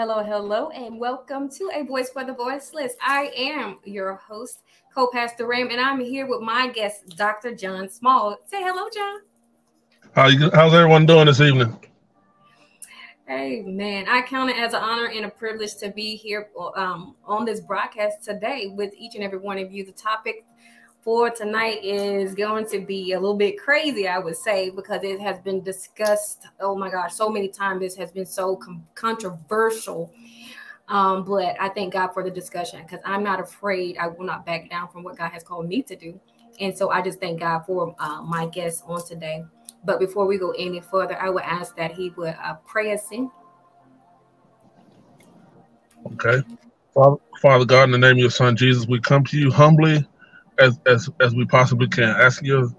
Hello, hello, and welcome to A Voice for the Voiceless. I am your host, Co-Pastor Ram, and I'm here with my guest, Dr. John Small. Say hello, John. How you, how's everyone doing this evening? Hey, man, I count it as an honor and a privilege to be here um, on this broadcast today with each and every one of you. The topic for tonight is going to be a little bit crazy, I would say, because it has been discussed. Oh my gosh, so many times this has been so com- controversial. Um, but I thank God for the discussion because I'm not afraid. I will not back down from what God has called me to do. And so I just thank God for uh, my guests on today. But before we go any further, I would ask that he would uh, pray us in. Okay. Father, Father God, in the name of your son Jesus, we come to you humbly as as as we possibly can. Asking you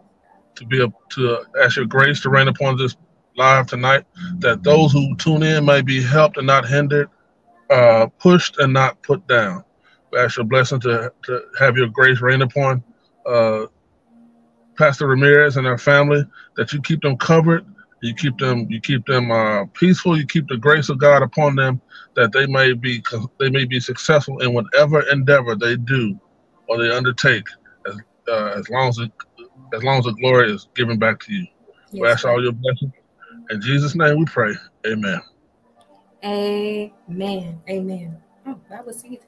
to be able to ask your grace to rain upon this live tonight, that those who tune in may be helped and not hindered, uh, pushed and not put down. We ask your blessing to, to have your grace rain upon uh, Pastor Ramirez and our family, that you keep them covered, you keep them, you keep them uh, peaceful, you keep the grace of God upon them, that they may be they may be successful in whatever endeavor they do or they undertake, uh, as long as it, as long as the glory is given back to you. Yes, we ask all your blessings. In Jesus' name we pray. Amen. Amen. Amen. Oh, that was easy.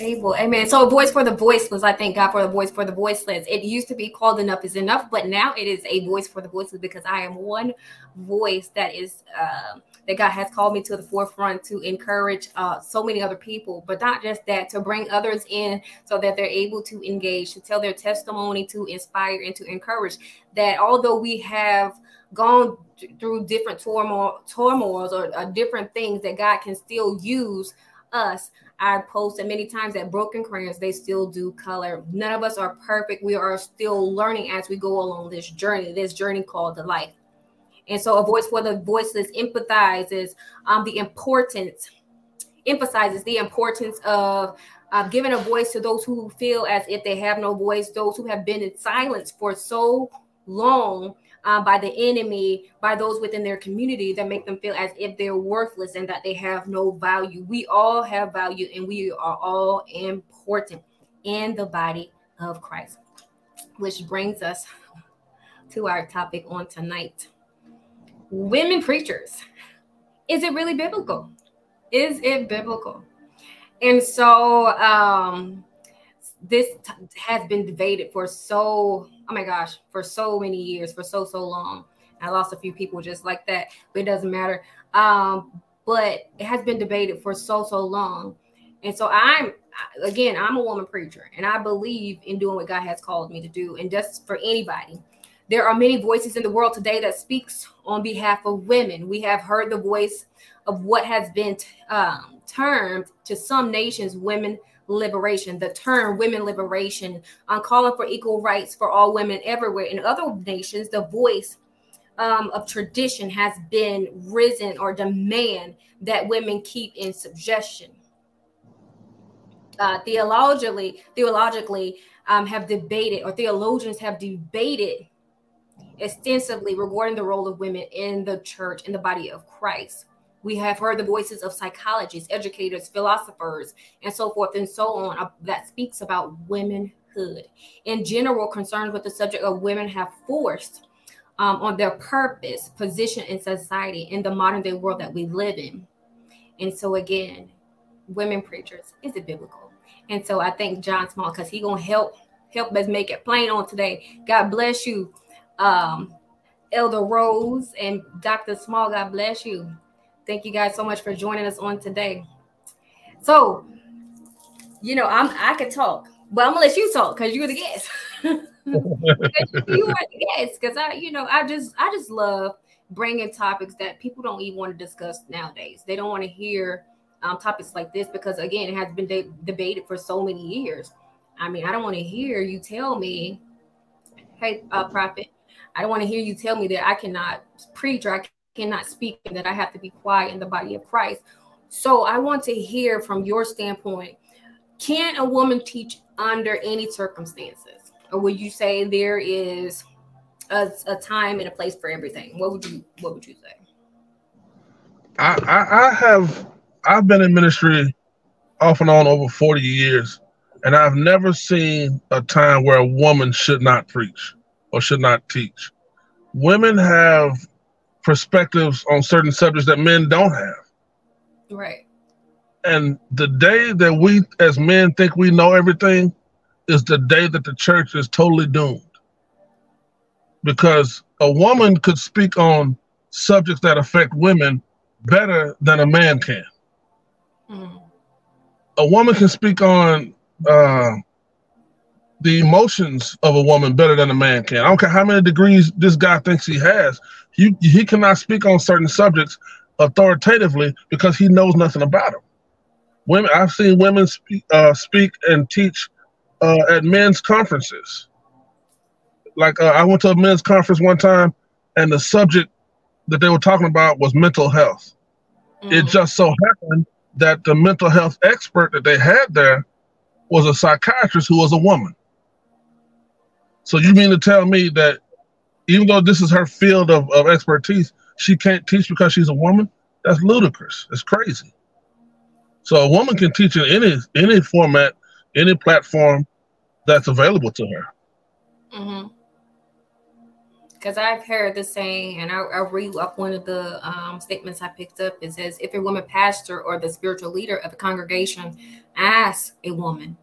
Able. Amen. So a voice for the voiceless. I thank God for the voice for the voiceless. It used to be called enough is enough, but now it is a voice for the voiceless because I am one voice that is uh, that God has called me to the forefront to encourage uh, so many other people, but not just that, to bring others in so that they're able to engage, to tell their testimony, to inspire and to encourage. That although we have gone through different turmoil, turmoils or uh, different things, that God can still use us. I posted many times that broken crayons, they still do color. None of us are perfect. We are still learning as we go along this journey, this journey called the life. And so a voice for the voiceless empathizes um, the importance, emphasizes the importance of uh, giving a voice to those who feel as if they have no voice, those who have been in silence for so long uh, by the enemy, by those within their community that make them feel as if they're worthless and that they have no value. We all have value and we are all important in the body of Christ, which brings us to our topic on tonight women preachers. Is it really biblical? Is it biblical? And so um, this t- has been debated for so, oh my gosh, for so many years, for so, so long. I lost a few people just like that, but it doesn't matter. Um, but it has been debated for so, so long. And so I'm, again, I'm a woman preacher and I believe in doing what God has called me to do. And just for anybody, there are many voices in the world today that speaks on behalf of women. We have heard the voice of what has been um, termed to some nations women liberation, the term women liberation, on calling for equal rights for all women everywhere. In other nations, the voice um, of tradition has been risen or demand that women keep in subjection. Uh, theologically, theologically um, have debated, or theologians have debated extensively regarding the role of women in the church, in the body of Christ. We have heard the voices of psychologists, educators, philosophers, and so forth and so on uh, that speaks about womanhood. In general, concerns with the subject of women have forced um, on their purpose, position in society in the modern day world that we live in. And so again, women preachers, is it biblical? And so I thank John Small because he gonna help help us make it plain on today. God bless you um, Elder Rose and Dr. Small. God bless you. Thank you guys so much for joining us on today. So, you know, I'm I could talk, but I'm gonna let you talk because you're the guest. you are the guest because I, you know, I just I just love bringing topics that people don't even want to discuss nowadays. They don't want to hear um, topics like this because again, it has been de- debated for so many years. I mean, I don't want to hear you tell me, "Hey, uh, prophet, I don't want to hear you tell me that I cannot preach or I cannot speak and that I have to be quiet in the body of Christ. So I want to hear from your standpoint can a woman teach under any circumstances? Or would you say there is a, a time and a place for everything? What would you what would you say? I, I, I have I've been in ministry off and on over 40 years, and I've never seen a time where a woman should not preach or should not teach. Women have perspectives on certain subjects that men don't have. Right. And the day that we as men think we know everything is the day that the church is totally doomed. Because a woman could speak on subjects that affect women better than a man can. Mm. A woman can speak on uh, the emotions of a woman better than a man can. I don't care how many degrees this guy thinks he has. He he cannot speak on certain subjects authoritatively because he knows nothing about them. Women, I've seen women speak, uh, speak and teach uh, at men's conferences. Like uh, I went to a men's conference one time, and the subject that they were talking about was mental health. Mm-hmm. It just so happened that the mental health expert that they had there was a psychiatrist who was a woman. So you mean to tell me that even though this is her field of, of expertise, she can't teach because she's a woman? That's ludicrous. It's crazy. So a woman can teach in any any format, any platform that's available to her. Mm-hmm because I've heard the saying, and I'll, I'll, read up one of the um, statements I picked up. It says, if a woman pastor or the spiritual leader of a congregation asks a woman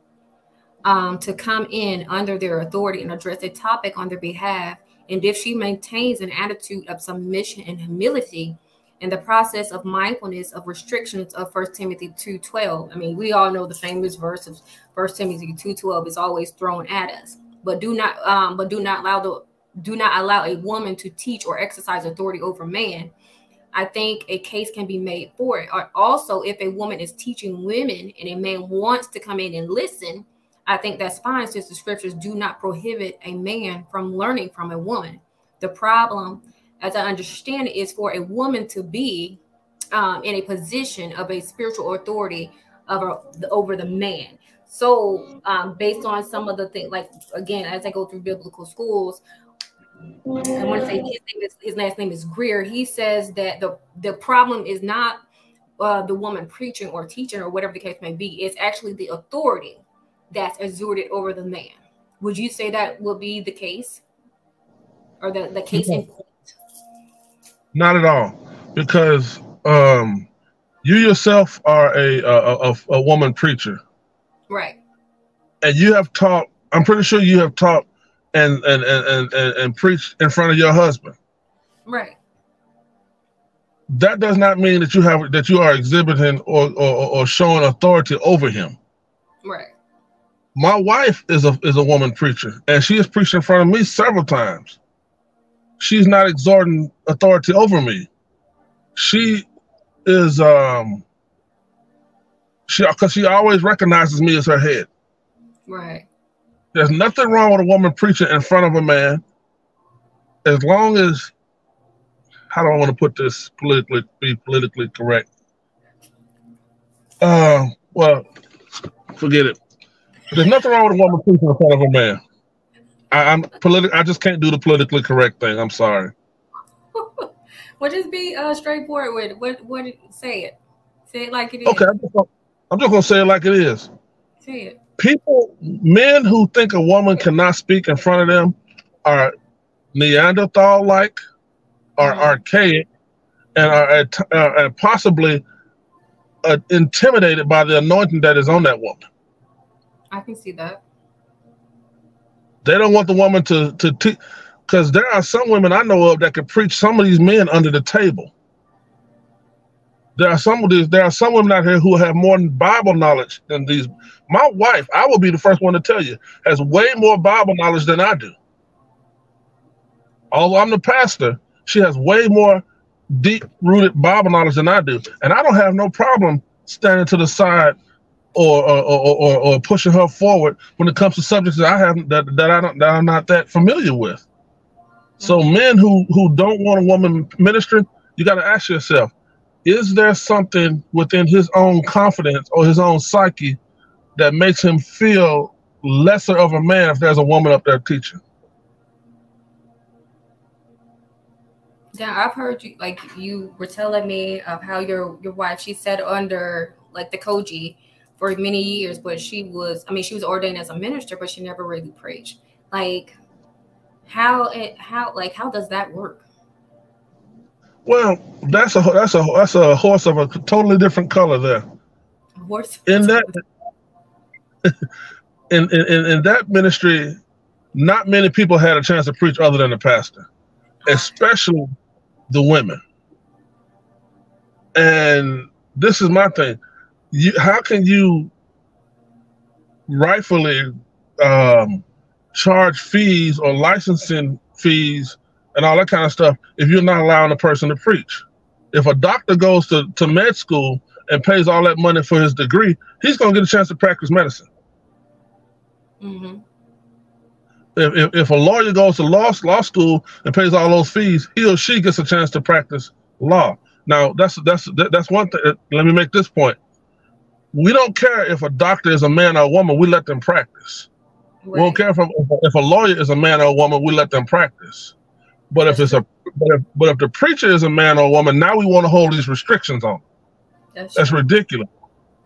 um, to come in under their authority and address a topic on their behalf, and if she maintains an attitude of submission and humility in the process of mindfulness of restrictions of First Timothy 2.12. I mean, we all know the famous verse of First Timothy 2.12 is always thrown at us. But do not um, but do not allow the do not allow a woman to teach or exercise authority over man, I think a case can be made for it. Also, if a woman is teaching women and a man wants to come in and listen, I think that's fine since the scriptures do not prohibit a man from learning from a woman. The problem, as I understand it, is for a woman to be um, in a position of a spiritual authority over, over the man. So, um, based on some of the things, like again, as I go through biblical schools, I want to say his is his last name is Greer. He says that the the problem is not uh, the woman preaching or teaching or whatever the case may be. It's actually the authority that's exerted over the man. Would you say that would be the case, or the the case in point? Not at all, because um, you yourself are a a, a a woman preacher, right? And you have taught. I'm pretty sure you have taught and and and and, and preach in front of your husband. Right. That does not mean that you have that you are exhibiting or or, or showing authority over him. Right. My wife is a is a woman preacher, and she has preached in front of me several times. She's not exerting authority over me. She is um she because she always recognizes me as her head. Right. There's nothing wrong with a woman preaching in front of a man, as long as how do I want to put this politically be politically correct? Uh, well, forget it. There's nothing wrong with a woman preaching in front of a man. I, am politic. I just can't do the politically correct thing. I'm sorry. well, just be uh, straightforward with it. What? What? Say it. Say it like it is. Okay, I'm just, gonna, I'm just gonna say it like it is. Say it people, men who think a woman cannot speak in front of them are Neanderthal like, are mm-hmm. archaic, and are uh, possibly uh, intimidated by the anointing that is on that woman. I can see that. They don't want the woman to to teach, because there are some women I know of that could preach some of these men under the table. There are some of these. There are some women out here who have more Bible knowledge than these. My wife, I will be the first one to tell you, has way more Bible knowledge than I do. Although I'm the pastor, she has way more deep-rooted Bible knowledge than I do, and I don't have no problem standing to the side or or, or, or, pushing her forward when it comes to subjects that I haven't that, that I don't that I'm not that familiar with. So mm-hmm. men who who don't want a woman ministering, you got to ask yourself, is there something within his own confidence or his own psyche that makes him feel lesser of a man if there's a woman up there teaching? Yeah, I've heard you like you were telling me of how your your wife she sat under like the COGIC for many years, but she was I mean she was ordained as a minister, but she never really preached. Like how it how like how does that work? Well, that's a that's a that's a horse of a totally different color there. Horse in that in, in in that ministry, not many people had a chance to preach other than the pastor, ah. especially the women. And this is my thing. You, how can you rightfully um, charge fees or licensing fees and all that kind of stuff if you're not allowing a person to preach? If a doctor goes to, to med school and pays all that money for his degree, he's going to get a chance to practice medicine. Mm-hmm. If, if, if, a lawyer goes to law, law school and pays all those fees, he or she gets a chance to practice law. Now, that's that's that's one thing. Let me make this point. We don't care if a doctor is a man or a woman. We let them practice. Right. We don't care if a, if a lawyer is a man or a woman. We let them practice. But if it's a but if, but if the preacher is a man or a woman, now we want to hold these restrictions on. That's, That's ridiculous.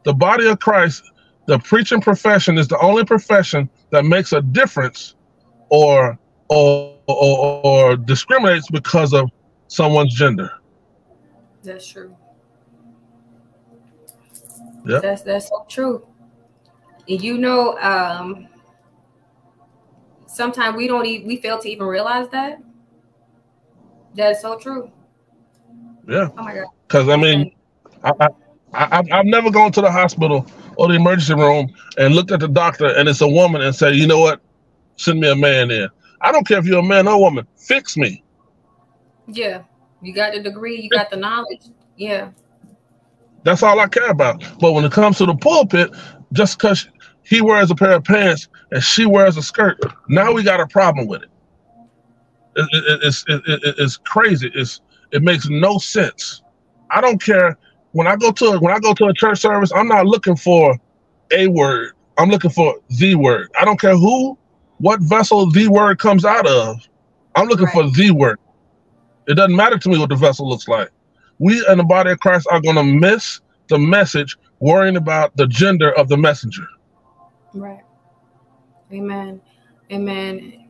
The body of Christ, the preaching profession is the only profession that makes a difference or or or, or discriminates because of someone's gender. That's true. Yeah. That's that's so true. And you know, um sometimes we don't even we fail to even realize that. That's so true. Yeah. Oh my god. Because I mean, I, I, I I've never gone to the hospital or the emergency room and looked at the doctor and it's a woman and say, you know what, send me a man in. I don't care if you're a man or woman, fix me. Yeah, you got the degree, you got the knowledge. Yeah. That's all I care about. But when it comes to the pulpit, just because he wears a pair of pants and she wears a skirt, now we got a problem with it. it, it it's it, it's crazy. It's it makes no sense. I don't care when I go to a, when I go to a church service. I'm not looking for a word. I'm looking for the word. I don't care who, what vessel the word comes out of. I'm looking right. for the word. It doesn't matter to me what the vessel looks like we in the body of Christ are going to miss the message worrying about the gender of the messenger. Right. Amen. Amen.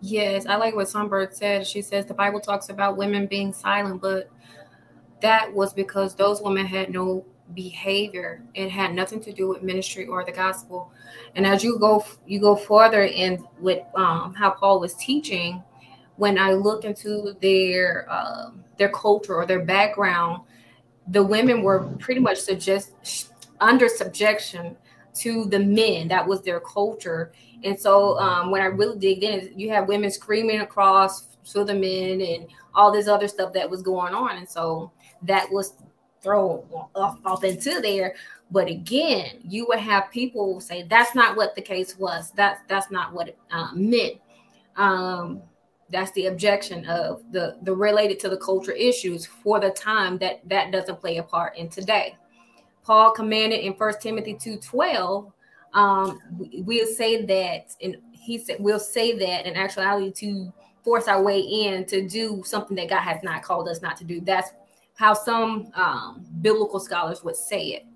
Yes, I like what Sunbird said. She says the Bible talks about women being silent, but that was because those women had no behavior. It had nothing to do with ministry or the gospel. And as you go, you go further in with um, how Paul was teaching. When I look into their um, their culture or their background, the women were pretty much suggest under subjection to the men. That was their culture. And so um, when I really dig in, you have women screaming across to the men and all this other stuff that was going on. And so that was thrown off, off into there. But again, you would have people say that's not what the case was. That's that's not what it uh, meant. Um, that's the objection of the the related to the culture issues for the time that that doesn't play a part in today. Paul commanded in first timothy 2 12 um, we, we'll say that and he said we'll say that in actuality to force our way in to do something that god has not called us not to do. That's how some um, biblical scholars would say it.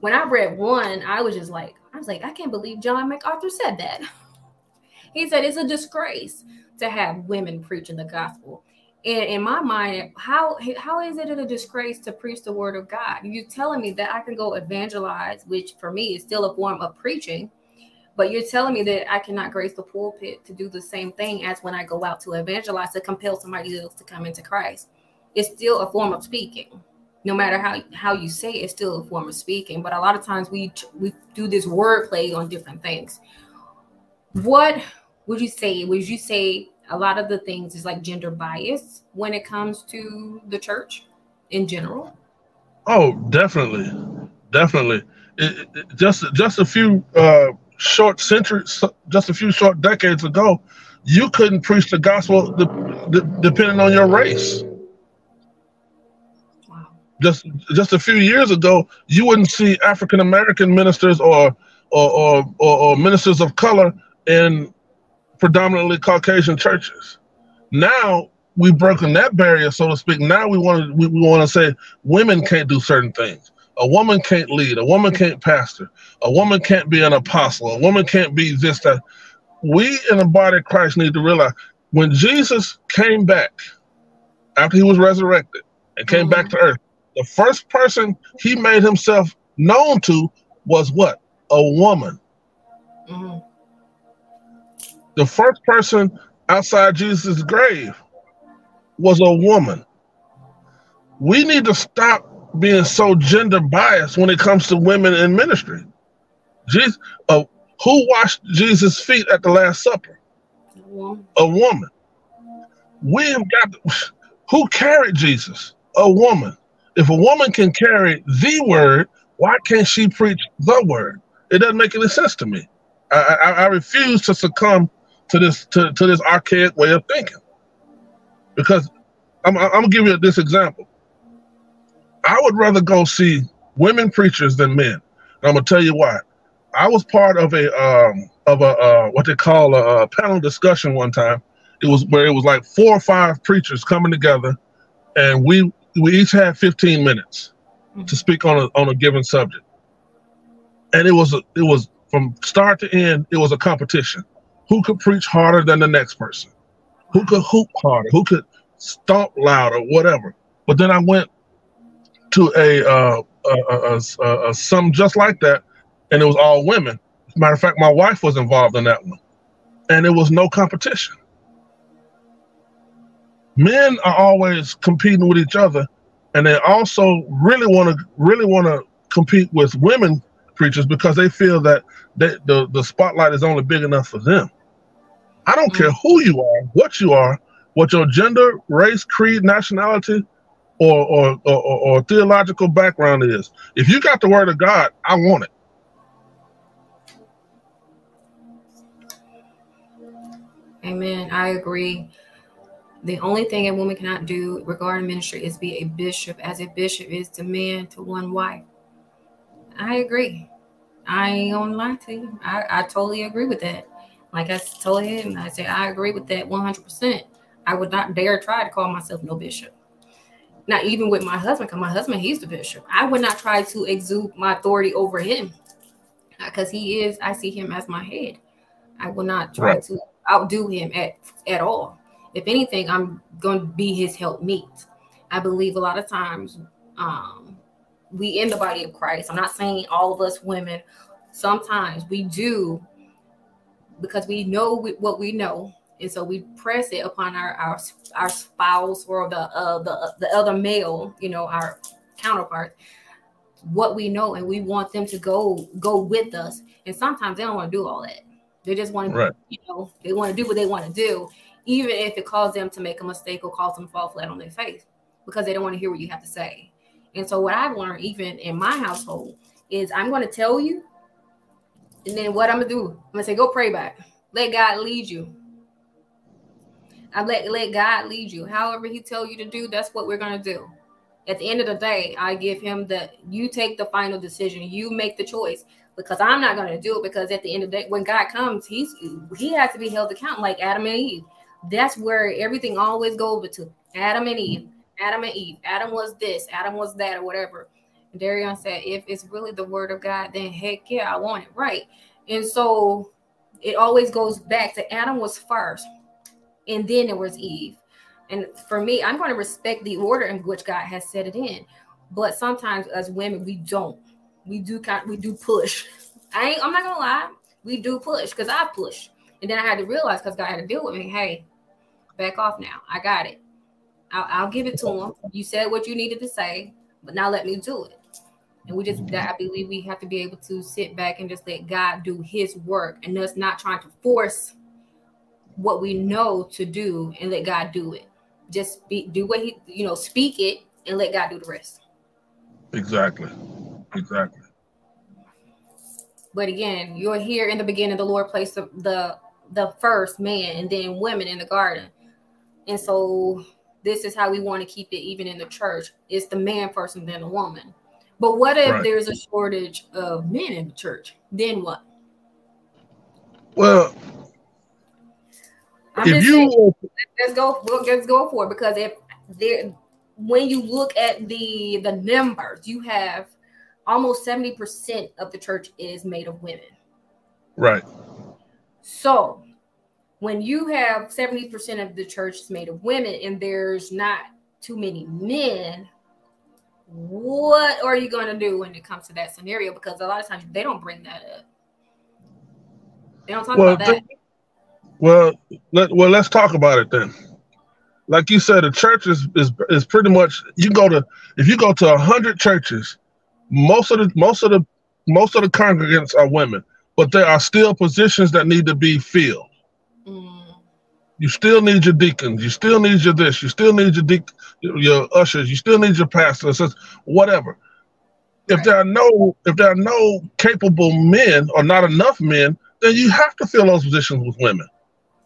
When i read one i was just like i was like i can't believe john macarthur said that he said it's a disgrace to have women preaching the gospel. And in my mind, how how is it a disgrace to preach the word of God? You're telling me that I can go evangelize, which for me is still a form of preaching, but you're telling me that I cannot grace the pulpit to do the same thing as when I go out to evangelize to compel somebody else to come into Christ. It's still a form of speaking. No matter how how you say it, it's still a form of speaking. But a lot of times we we do this wordplay on different things. What would you say? Would you say a lot of the things is like gender bias when it comes to the church in general? Oh, definitely, definitely. It, it, just just a few uh, short centuries, just a few short decades ago, you couldn't preach the gospel de- de- depending on your race. Wow. Just just a few years ago, you wouldn't see African American ministers or or, or or, or ministers of color in predominantly Caucasian churches. Now we've broken that barrier, so to speak. Now we want to we, we want to say women can't do certain things. A woman can't lead. A woman can't pastor. A woman can't be an apostle. A woman can't be this that. We in the body of Christ need to realize when Jesus came back after he was resurrected and came mm-hmm. back to earth, the first person he made himself known to was what? A woman. Mm-hmm. The first person outside Jesus' grave was a woman. We need to stop being so gender biased when it comes to women in ministry. Jesus, uh, who washed Jesus' feet at the Last Supper? A woman. We have got who carried Jesus? A woman. If a woman can carry the word, why can't she preach the word? It doesn't make any sense to me. I, I, I refuse to succumb to this to, to this archaic way of thinking. Because I'm, I'm gonna give you this example. I would rather go see women preachers than men. And I'm gonna tell you why. I was part of a um, of a uh, what they call a, a, panel discussion one time. It was where it was like four or five preachers coming together, and we we each had 15 minutes mm-hmm. to speak on a on a given subject. And it was a, it was from start to end. It was a competition. Who could preach harder than the next person? Who could hoop harder? Who could stomp louder? Whatever. But then I went to a, uh, a, a, a, some just like that, and it was all women. Matter of fact, my wife was involved in that one, and it was no competition. Men are always competing with each other, and they also really want to really want to compete with women preachers because they feel that they, the the spotlight is only big enough for them. I don't mm-hmm. care who you are, what you are, what your gender, race, creed, nationality, or, or, or, or theological background is. If you got the word of God, I want it. Amen. I agree. The only thing a woman cannot do regarding ministry is be a bishop, as a bishop is to man to one wife. I agree. I ain't gonna lie to you. I, I totally agree with that. Like I told him, I said, I agree with that 100%. I would not dare try to call myself no bishop. Not even with my husband, because my husband, he's the bishop. I would not try to exude my authority over him because he is, I see him as my head. I will not try right. to outdo him at, at all. If anything, I'm going to be his helpmeet. I believe a lot of times um, we in the body of Christ, I'm not saying all of us women, sometimes we do because we know what we know and so we press it upon our our, our spouse or the uh, the the other male, you know, our counterpart, what we know, and we want them to go go with us. And sometimes they don't want to do all that. They just want to, right. you know, they want to do what they want to do, even if it calls them to make a mistake or cause them to fall flat on their face, because they don't want to hear what you have to say. And so what I've learned, even in my household, is I'm going to tell you, and then what I'm gonna do, I'm gonna say, go pray back. Let God lead you I let let God lead you. However He tell you to do, that's what we're gonna do. At the end of the day, I give Him the you take the final decision. You make the choice because I'm not gonna do it. Because at the end of the day, when God comes, He's He has to be held accountable, like Adam and Eve. That's where everything always goes to Adam and Eve. Adam and Eve. Adam was this. Adam was that, or whatever. Darian said, if it's really the word of God, then heck yeah, I want it right. And so it always goes back to Adam was first and then there was Eve. And for me, I'm going to respect the order in which God has set it in. But sometimes as women, we don't. We do kind we do push. I ain't I'm not gonna lie, we do push because I push. And then I had to realize because God had to deal with me, hey, back off now. I got it. I'll, I'll give it to him. You said what you needed to say, but now let me do it. And we just, I believe we have to be able to sit back and just let God do his work and us not trying to force what we know to do and let God do it. Just be, do what he, you know, speak it and let God do the rest. Exactly. Exactly. But again, you're here in the beginning. The Lord placed the, the the first man and then women in the garden, and so this is how we want to keep it even in the church. It's the man first and then the woman. But what if right. there's a shortage of men in the church? Then what? Well, I'm if you saying, let's go, let's go for it because if there, when you look at the the numbers, you have almost seventy percent of the church is made of women. Right. So when you have 70% of the church is made of women and there's not too many men, what are you going to do when it comes to that scenario? Because a lot of times they don't bring that up. They don't talk well, about that. well, let, well, let's talk about it then. Like you said, the church is, is is pretty much you go to if you go to a hundred churches, most of the most of the most of the congregants are women, but there are still positions that need to be filled. Mm. You still need your deacons. You still need your this. You still need your de- your ushers. You still need your pastors. Whatever. If there are no if there are no capable men or not enough men, then you have to fill those positions with women.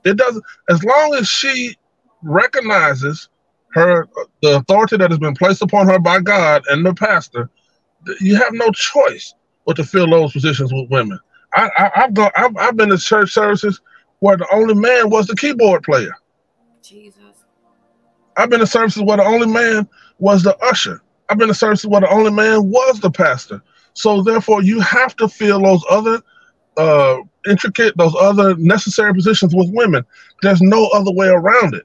It doesn't. As long as she recognizes her the authority that has been placed upon her by God and the pastor, you have no choice but to fill those positions with women. I, I, have gone. I've, I've been to church services where the only man was the keyboard player. Jesus. I've been to services where the only man was the usher. I've been to services where the only man was the pastor. So therefore, you have to fill those other uh, intricate, those other necessary positions with women. There's no other way around it.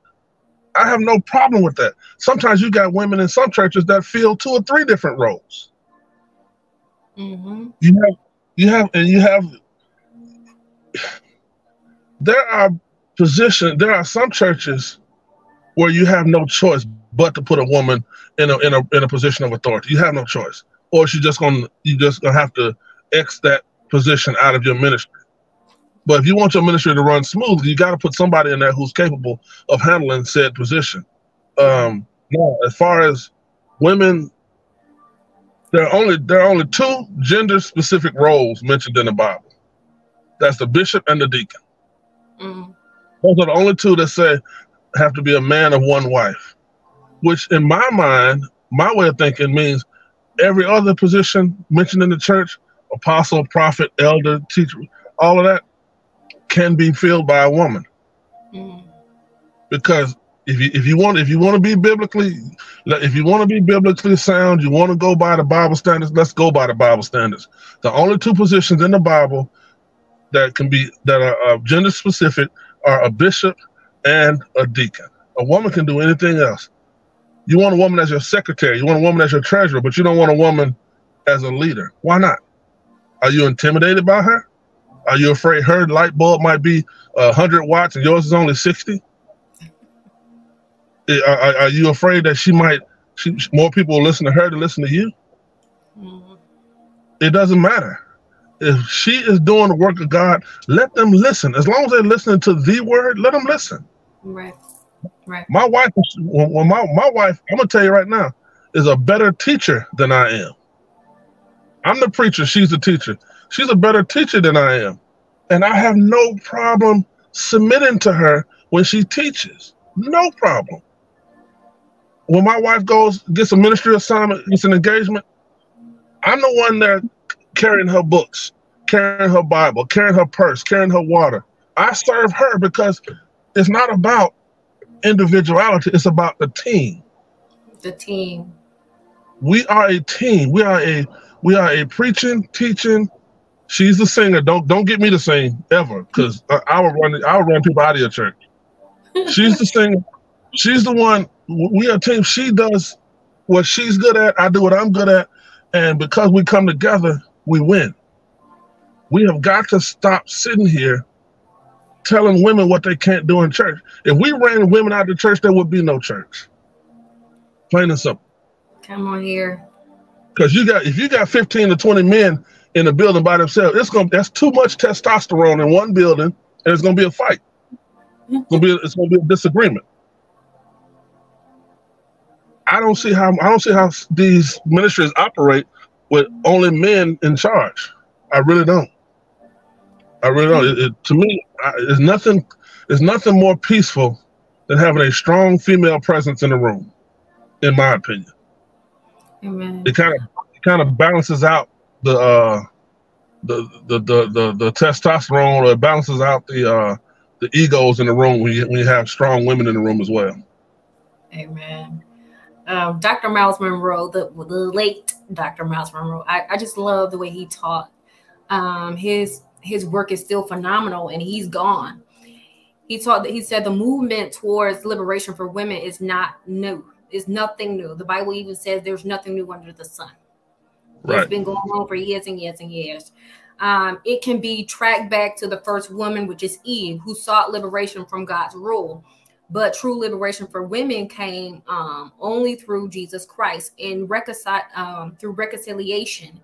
I have no problem with that. Sometimes you got women in some churches that fill two or three different roles. Mm-hmm. You have, you have, and you have there are positions, there are some churches where you have no choice but to put a woman in a in a in a position of authority. You have no choice, or she's just gonna you just gonna have to X that position out of your ministry. But if you want your ministry to run smoothly, you got to put somebody in there who's capable of handling said position. Um, now, as far as women, there are only there are only two gender specific roles mentioned in the Bible. That's the bishop and the deacon. Mm. Those are the only two that say have to be a man of one wife, which in my mind, my way of thinking means every other position mentioned in the church, apostle, prophet, elder, teacher, all of that can be filled by a woman. Mm. Because if you if you want if you want to be biblically if you want to be biblically sound, you want to go by the Bible standards, let's go by the Bible standards. The only two positions in the Bible that can be that are uh, gender specific are a bishop and a deacon. A woman can do anything else. You want a woman as your secretary, you want a woman as your treasurer, but you don't want a woman as a leader. Why not? Are you intimidated by her? Are you afraid her light bulb might be hundred watts and yours is only sixty? Are, are, you afraid that she might? She, more people will listen to her to listen to you. Mm-hmm. It doesn't matter if she is doing the work of God, let them listen. As long as they're listening to the word, let them listen. Right. Right. My wife, well, my, my wife, I'm gonna tell you right now, is a better teacher than I am. I'm the preacher, she's the teacher. She's a better teacher than I am. And I have no problem submitting to her when she teaches. No problem. When my wife goes, gets a ministry assignment, gets an engagement, I'm the one that carrying her books, carrying her Bible, carrying her purse, carrying her water. I serve her because it's not about individuality, it's about the team. The team. We are a team. We are a we are a preaching, teaching. She's the singer. Don't don't get me to sing ever, because I, I will run I will run people out of your church. She's the singer. She's the one. We are a team. She does what she's good at. I do what I'm good at, and because we come together, we win. We have got to stop sitting here telling women what they can't do in church. If we ran women out of the church, there would be no church. Plain and simple. Come on here. Because you got if you got 15 to 20 men in a building by themselves, it's gonna that's too much testosterone in one building, and it's gonna be a fight. It's gonna be it's gonna be a disagreement. I don't see how I don't see how these ministries operate with only men in charge. I really don't. I really don't. It, it, to me, I, it's nothing. It's nothing more peaceful than having a strong female presence in the room, in my opinion. Amen. It kind of it kind of balances out the uh, the, the, the the the testosterone, or it balances out the uh, the egos in the room when you, when you have strong women in the room as well. Amen. Um, Dr. Myles Munroe, the, the late Dr. Myles Munroe. I, I just love the way he taught. Um, his his work is still phenomenal, and he's gone. He taught that he said the movement towards liberation for women is not new. Is nothing new. The Bible even says there's nothing new under the sun. Right. It's been going on for years and years and years. Um, it can be tracked back to the first woman, which is Eve, who sought liberation from God's rule. But true liberation for women came um, only through Jesus Christ and reconcile um, through reconciliation.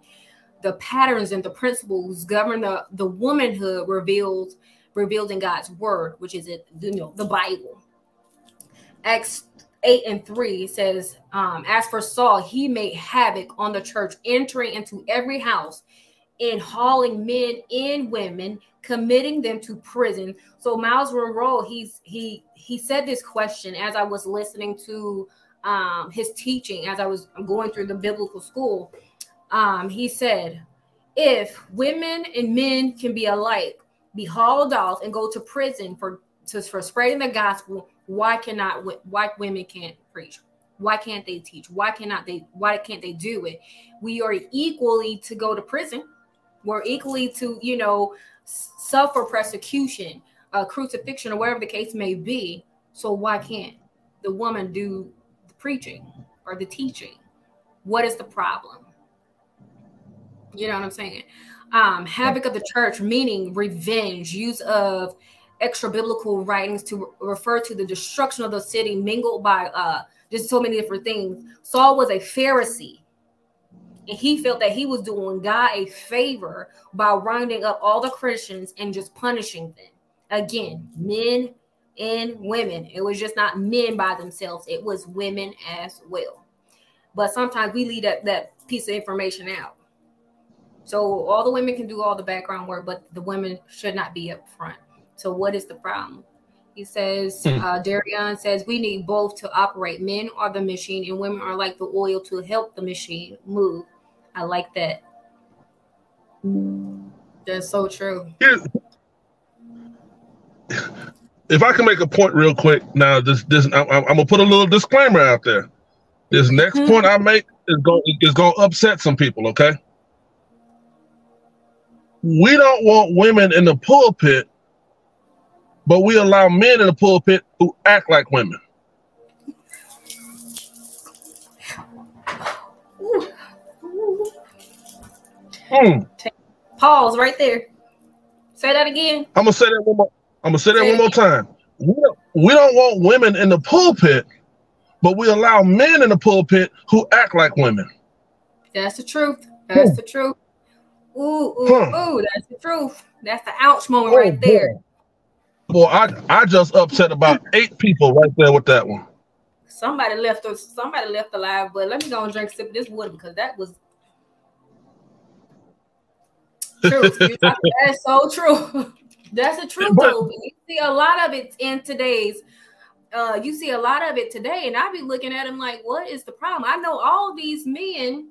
The patterns and the principles govern the, the womanhood revealed revealed in God's word, which is it, you know, the Bible. Acts 8 and 3 says, um, As for Saul, he made havoc on the church, entering into every house and hauling men and women, committing them to prison. So Myles Munroe, he's he he said this question as I was listening to um, his teaching, as I was going through the biblical school. Um, he said, if women and men can be alike, be hauled off and go to prison for to, for spreading the gospel, why cannot why women can't preach? Why can't they teach? Why cannot they why can't they do it? We are equally to go to prison. We're equally to, you know, suffer persecution, uh, crucifixion, or whatever the case may be. So why can't the woman do the preaching or the teaching? What is the problem? You know what I'm saying? Um, havoc of the church, meaning revenge, use of extra biblical writings to refer to the destruction of the city, mingled by uh, just so many different things. Saul was a Pharisee, and he felt that he was doing God a favor by rounding up all the Christians and just punishing them. Again, men and women. It was just not men by themselves, it was women as well. But sometimes we leave that, that piece of information out. So all the women can do all the background work, but the women should not be up front. So what is the problem? He says, hmm. uh, Darian says, we need both to operate. Men are the machine, and women are like the oil to help the machine move. I like that. That's so true. If I can make a point real quick, now this this I'm, I'm gonna put a little disclaimer out there. This next mm-hmm. point I make is going is going to upset some people. Okay, we don't want women in the pulpit, but we allow men in the pulpit who act like women. Hmm. Pause right there. Say that again. I'm gonna say that one more. I'm gonna say that say one more time. We don't, we don't want women in the pulpit, but we allow men in the pulpit who act like women. That's the truth. That's hmm. the truth. Ooh, ooh, huh. ooh, that's the truth. That's the ouch moment oh, right there. Boy, I I just upset about eight people right there with that one. Somebody left us. Somebody left alive, but let me go and drink a sip of this water because that was true. that's so true. That's the truth, but, though. You see a lot of it in today's. Uh, you see a lot of it today, and I be looking at him like, "What is the problem?" I know all these men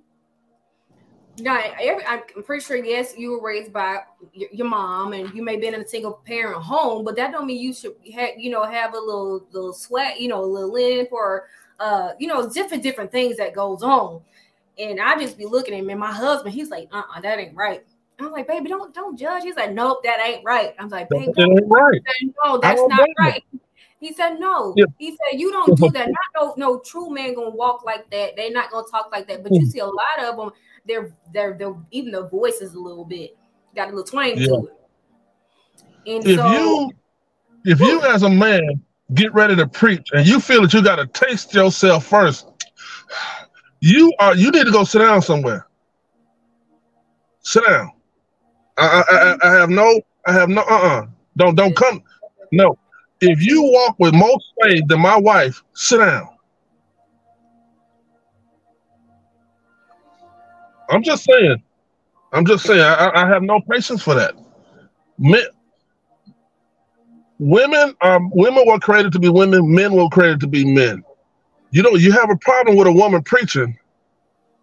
now, every, I'm pretty sure, yes, you were raised by your, your, mom, and you may have been in a single parent home, but that don't mean you should, have, you know, have a little little sweat, you know, a little limp, or uh, you know, different different things that goes on. And I just be looking at him, and my husband, he's like, "Uh, uh that ain't right." I'm like, "Baby, don't don't judge." He's like, "Nope, that ain't right." I'm like, "Baby, that ain't right. no, that's not right." He said, "No." Yeah. He said, "You don't do that. Not no no true man gonna walk like that. They're not gonna talk like that." But you hmm. see a lot of them they're they're, they're even the voice is a little bit got a little twang yeah. to it. And if so, you if you as a man get ready to preach and you feel that you got to taste yourself first, you are you need to go sit down somewhere. Sit down. I I, have no I have no uh uh-uh. uh. Don't don't come. No. If you walk with more faith than my wife, sit down. I'm just saying. I'm just saying. I, I have no patience for that. Men, women are women were created to be women. Men were created to be men. You know, you have a problem with a woman preaching,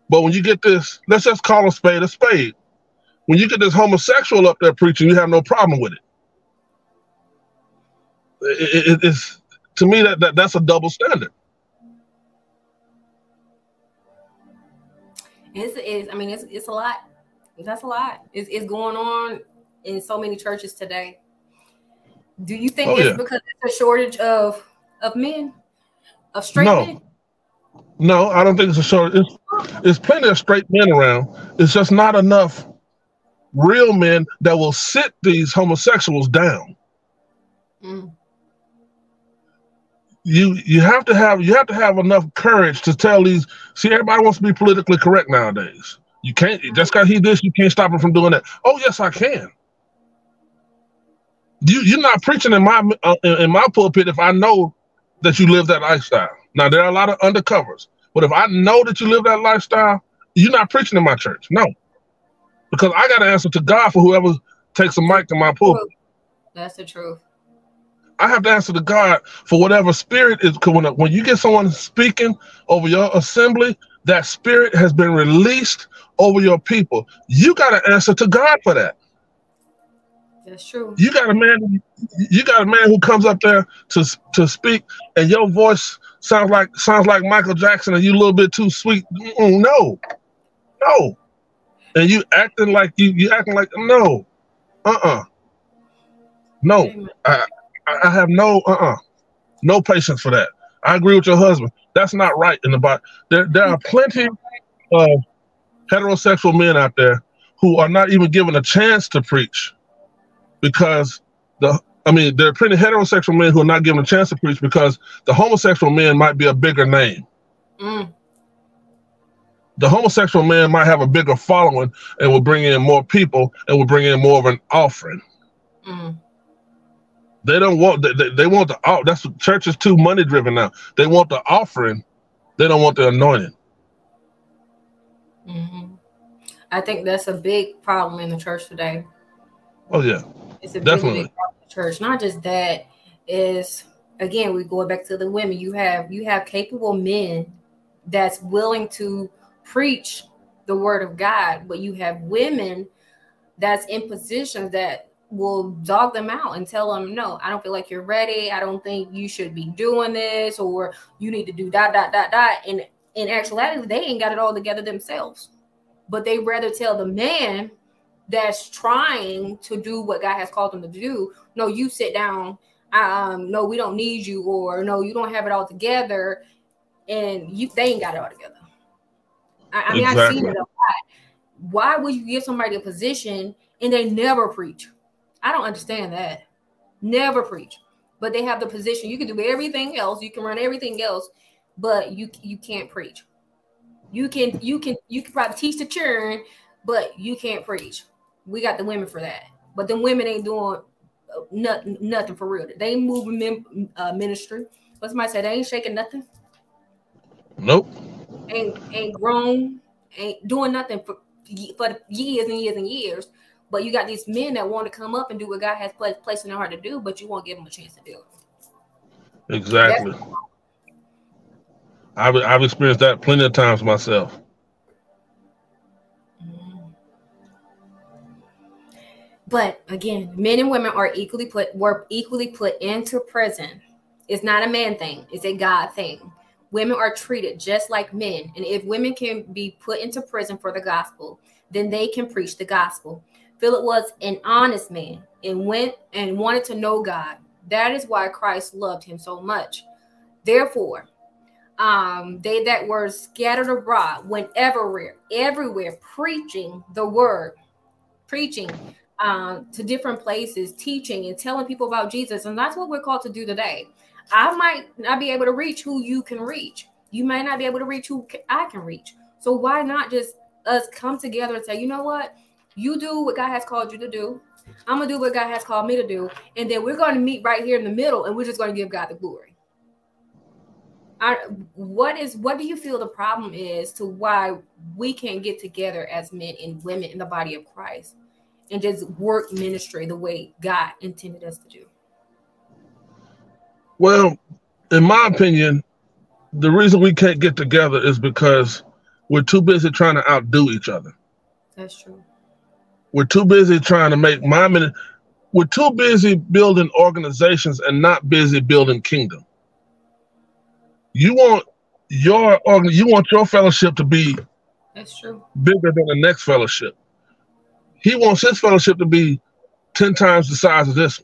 but when you get this, let's just call a spade a spade. When you get this homosexual up there preaching, you have no problem with it. it, it, it's to me that, that that's a double standard. It's, it's I mean it's it's a lot. That's a lot. It's, it's going on in so many churches today. Do you think oh, it's yeah. because it's a shortage of of men, of straight no. men? No, I don't think it's a shortage. It's, it's plenty of straight men around. It's just not enough real men that will sit these homosexuals down. Mm. You you have to have you have to have enough courage to tell these. See, everybody wants to be politically correct nowadays. You can't just because he this, you can't stop him from doing that. Oh yes, I can. You you're not preaching in my uh, in my pulpit if I know that you live that lifestyle. Now there are a lot of undercovers, but if I know that you live that lifestyle, you're not preaching in my church. No, because I got to answer to God for whoever takes a mic in my pulpit. That's the truth. I have to answer to God for whatever spirit is. When when you get someone speaking over your assembly, that spirit has been released over your people. You got to answer to God for that. That's true. You got a man. You got a man who comes up there to to speak, and your voice sounds like sounds like Michael Jackson, and you a little bit too sweet. Mm-mm, no, no, and you acting like you you acting like no, uh uh-uh. uh, no. I I have no uh uh-uh. uh no patience for that. I agree with your husband. That's not right in the Bible. There there are plenty of heterosexual men out there who are not even given a chance to preach because the I mean, there are plenty heterosexual men who are not given a chance to preach because the homosexual man might be a bigger name. Mm. The homosexual man might have a bigger following and will bring in more people and will bring in more of an offering. Mm. They don't want they, they want the oh that's church is too money driven now. They want the offering, they don't want the anointing. Mm-hmm. I think that's a big problem in the church today. Oh yeah, it's a definitely big problem in the church. Not just that is again we go back to the women. You have you have capable men that's willing to preach the word of God, but you have women that's in positions that will dog them out and tell them, no, I don't feel like you're ready. I don't think you should be doing this, or you need to do dot dot dot dot. And in actuality, they ain't got it all together themselves. But they rather tell the man that's trying to do what God has called them to do, no, you sit down. Um, no, we don't need you, or no, you don't have it all together, and you they ain't got it all together. I, I mean, exactly. I've seen it a lot. Why would you give somebody a position and they never preach? I don't understand that. Never preach, but they have the position. You can do everything else. You can run everything else, but you you can't preach. You can you can you can probably teach the children, but you can't preach. We got the women for that, but the women ain't doing uh, nothing nothing for real. They ain't moving uh, ministry. What somebody said, they ain't shaking nothing. Nope. Ain't ain't grown. Ain't doing nothing for for years and years and years. But you got these men that want to come up and do what God has placed, placed in their heart to do, but you won't give them a chance to do it. Exactly. I've I've experienced that plenty of times myself. Mm-hmm. But again, men and women are equally put were equally put into prison. It's not a man thing, it's a God thing. Women are treated just like men. And if women can be put into prison for the gospel, then they can preach the gospel. Philip was an honest man and went and wanted to know God. That is why Christ loved him so much. Therefore, um, they that were scattered abroad went everywhere, everywhere, preaching the word, preaching um, to different places, teaching and telling people about Jesus. And that's what we're called to do today. I might not be able to reach who you can reach. You might not be able to reach who I can reach. So why not just us come together and say, you know what? You do what God has called you to do. I'm gonna do what God has called me to do, and then we're to meet right here in the middle, and we're just to give God the glory. I, what is what do you feel the problem is to why we can't get together as men and women in the body of Christ and just work ministry the way God intended us to do? Well, in my opinion, the reason we can't get together is because we're too busy trying to outdo each other. That's true. We're too busy trying to make my minute. we're too busy building organizations and not busy building kingdom. You want your organ, you want your fellowship to be that's true bigger than the next fellowship. He wants his fellowship to be ten times the size of this.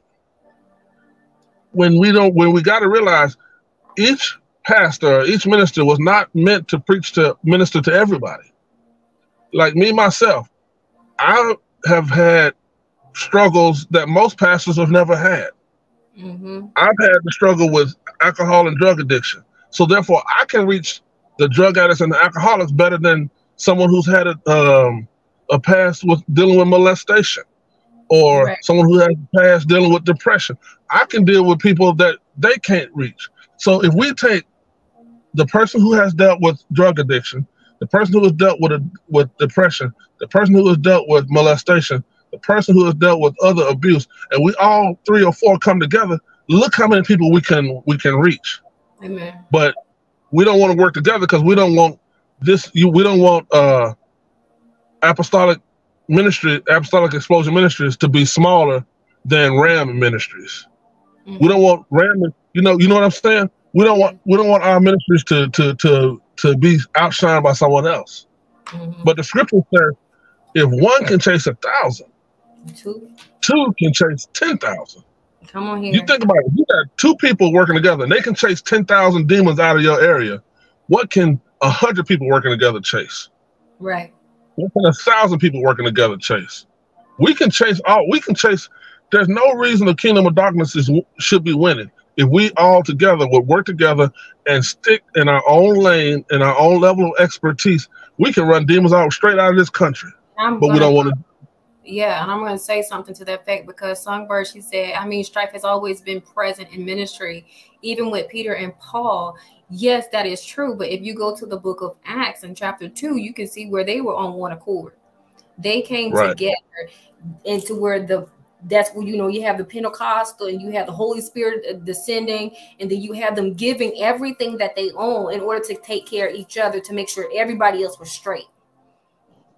When we don't, when we got to realize each pastor, each minister was not meant to preach to minister to everybody. Like me myself, I have had struggles that most pastors have never had. Mm-hmm. I've had the struggle with alcohol and drug addiction. So therefore, I can reach the drug addicts and the alcoholics better than someone who's had a, um, a past with dealing with molestation or right. someone who has past dealing with depression. I can deal with people that they can't reach. So if we take the person who has dealt with drug addiction, the person who has dealt with a, with depression, the person who has dealt with molestation, the person who has dealt with other abuse, and we all three or four come together, look how many people we can we can reach. Amen. But we don't want to work together because we don't want this. You, we don't want uh, apostolic ministry, apostolic explosion ministries to be smaller than Ram ministries. Mm-hmm. We don't want Ram. You know, you know what I'm saying. We don't want we don't want our ministries to to to to be outshined by someone else. Mm-hmm. But the scripture says, if one can chase a thousand, two, two can chase ten thousand. Come on here. You think about it. You got two people working together, and they can chase ten thousand demons out of your area. What can a hundred people working together chase? Right. A thousand people working together chase? We can chase all. We can chase. There's no reason the kingdom of darkness is should be winning if we all together would work together and stick in our own lane in our own level of expertise. We can run demons out straight out of this country, I'm but we don't want to yeah, and I'm going to say something to that effect because Songbird, she said, I mean, strife has always been present in ministry, even with Peter and Paul. Yes, that is true. But if you go to the book of Acts in chapter two, you can see where they were on one accord. They came right. together into where the that's where you know you have the Pentecostal and you have the Holy Spirit uh, descending, and then you have them giving everything that they own in order to take care of each other to make sure everybody else was straight.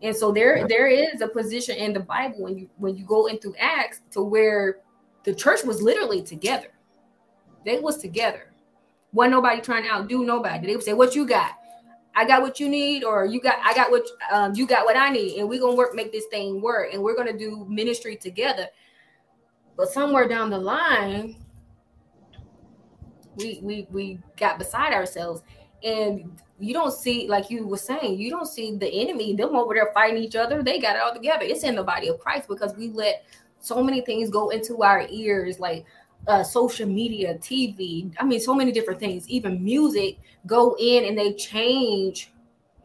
And so there there is a position in the Bible when you when you go into Acts to where the church was literally together. They was together. Wasn't nobody trying to outdo nobody. They would say, "What you got? I got what you need, or you got I got what um, you got what I need, and we're gonna work make this thing work, and we're gonna do ministry together." But somewhere down the line, we we we got beside ourselves, and you don't see, like you were saying, you don't see the enemy, them over there fighting each other. They got it all together. It's in the body of Christ because we let so many things go into our ears, like uh, social media, TV. I mean, so many different things, even music go in and they change.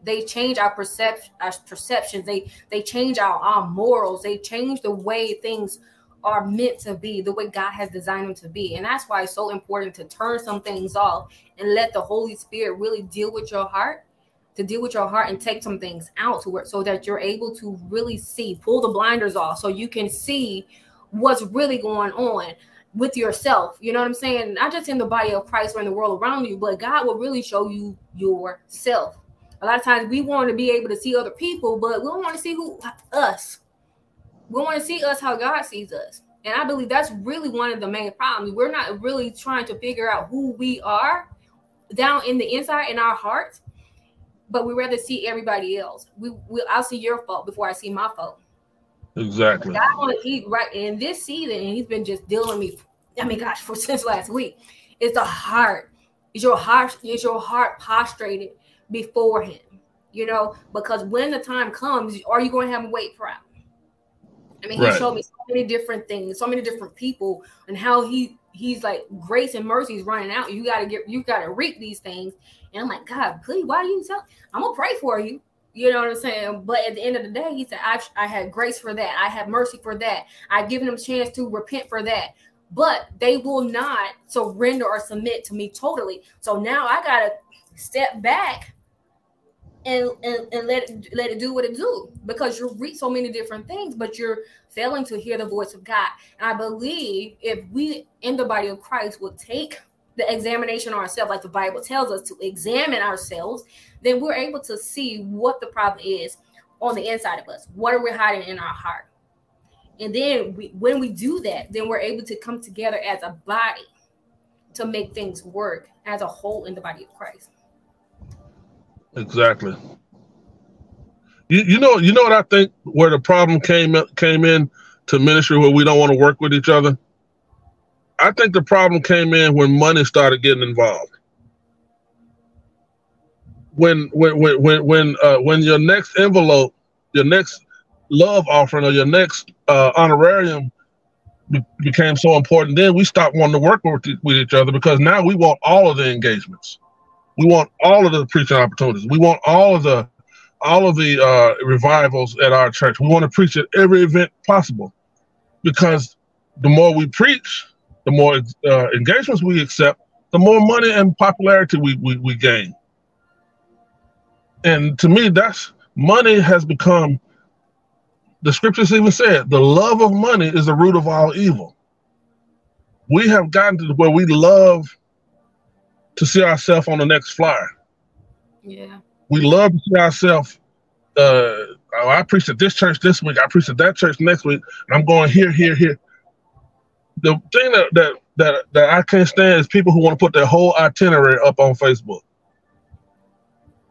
They change our perception, our perceptions. They they change our, our morals. They change the way things are meant to be, the way God has designed them to be. And that's why it's so important to turn some things off and let the Holy Spirit really deal with your heart, to deal with your heart and take some things out to so that you're able to really see, pull the blinders off so you can see what's really going on with yourself. You know what I'm saying? Not just in the body of Christ or in the world around you, but God will really show you yourself. A lot of times we want to be able to see other people, but we don't want to see who us we want to see us how God sees us. And I believe that's really one of the main problems. We're not really trying to figure out who we are down in the inside in our hearts, but we rather see everybody else. We will I'll see your fault before I see my fault. Exactly. I want to eat right in this season, and he's been just dealing with me. I mean, gosh, for since last week. It's the heart. Is your heart is your heart prostrated before him? You know, because when the time comes, are you going to have a weight proud? I mean, right. he showed me so many different things, so many different people, and how he he's like grace and mercy is running out. You gotta get you gotta reap these things. And I'm like, God, please, why do you tell? I'm gonna pray for you. You know what I'm saying? But at the end of the day, he said, I, I had grace for that. I have mercy for that. I've given them a chance to repent for that. But they will not surrender or submit to me totally. So now I gotta step back and, and, and let it let it do what it do because you read so many different things, but you're failing to hear the voice of God. And I believe if we in the body of Christ would take the examination ourselves, like the Bible tells us to examine ourselves, then we're able to see what the problem is on the inside of us. What are we hiding in our heart? And then we, when we do that, then we're able to come together as a body to make things work as a whole in the body of Christ. Exactly. You, you know you know what I think where the problem came came in to ministry where we don't want to work with each other. I think the problem came in when money started getting involved. When when when when when, uh, when your next envelope, your next love offering, or your next uh, honorarium be- became so important, then we stopped wanting to work with, with each other because now we want all of the engagements. We want all of the preaching opportunities. We want all of the all of the uh, revivals at our church. We want to preach at every event possible because the more we preach, the more uh, engagements we accept, the more money and popularity we, we, we gain. And to me, that's money has become, the scriptures even said, the love of money is the root of all evil. We have gotten to where we love to see ourselves on the next flyer. Yeah. We love to see ourselves. Uh, oh, I preached at this church this week. I preached at that church next week, and I'm going here, here, here. The thing that that that, that I can't stand is people who want to put their whole itinerary up on Facebook.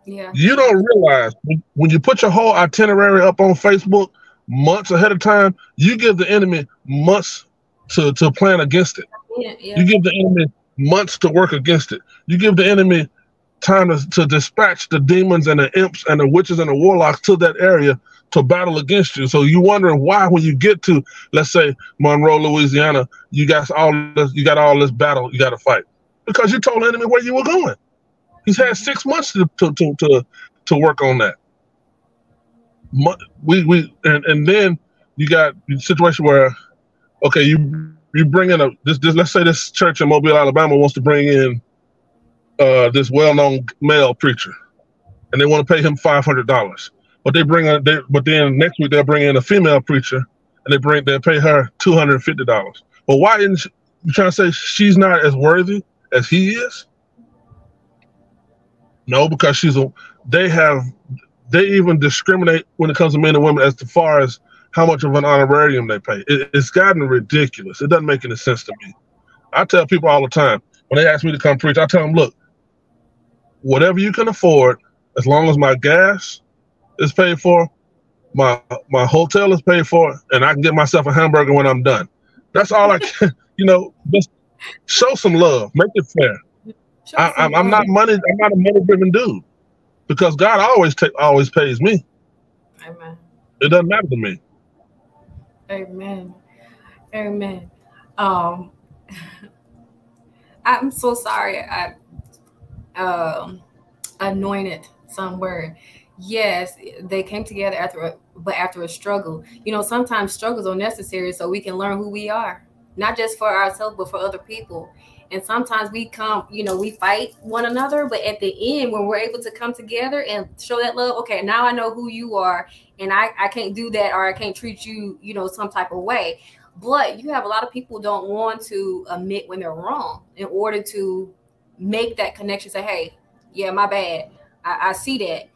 Yeah. You don't realize when, you put your whole itinerary up on Facebook months ahead of time, you give the enemy months to, to plan against it. Yeah, yeah. You give the enemy months to work against it. You give the enemy time to, to dispatch the demons and the imps and the witches and the warlocks to that area to battle against you. So you wondering why when you get to, let's say Monroe, Louisiana, you got all this, you got all this battle you got to fight because you told the enemy where you were going. He's had six months to to to to, to work on that. We we and and then you got a situation where, okay, you you bring in a this, this let's say this church in Mobile, Alabama wants to bring in uh, this well-known male preacher, and they want to pay him five hundred dollars. But they bring a, they, but then next week they'll bring in a female preacher, and they bring they pay her two hundred and fifty dollars. But why isn't she, you trying to say she's not as worthy as he is? No, because she's a. They have, they even discriminate when it comes to men and women as far as how much of an honorarium they pay. It, it's gotten ridiculous. It doesn't make any sense to me. I tell people all the time when they ask me to come preach, I tell them, look, whatever you can afford, as long as my gas is paid for, my my hotel is paid for, and I can get myself a hamburger when I'm done. That's all I can. You know, just show some love, make it fair. I, I'm, I'm not money. I'm not a money driven dude because God always take always pays me. Amen. It doesn't matter to me. Amen. Amen. Um, I'm so sorry. I um anointed some word. Yes, they came together after, a, but after a struggle. You know, sometimes struggles are necessary so we can learn who we are, not just for ourselves but for other people. And sometimes we come, you know, we fight one another, but at the end, when we're able to come together and show that love, okay, now I know who you are, and I, I can't do that or I can't treat you, you know, some type of way. But you have a lot of people don't want to admit when they're wrong in order to make that connection. Say, hey, yeah, my bad. I, I see that.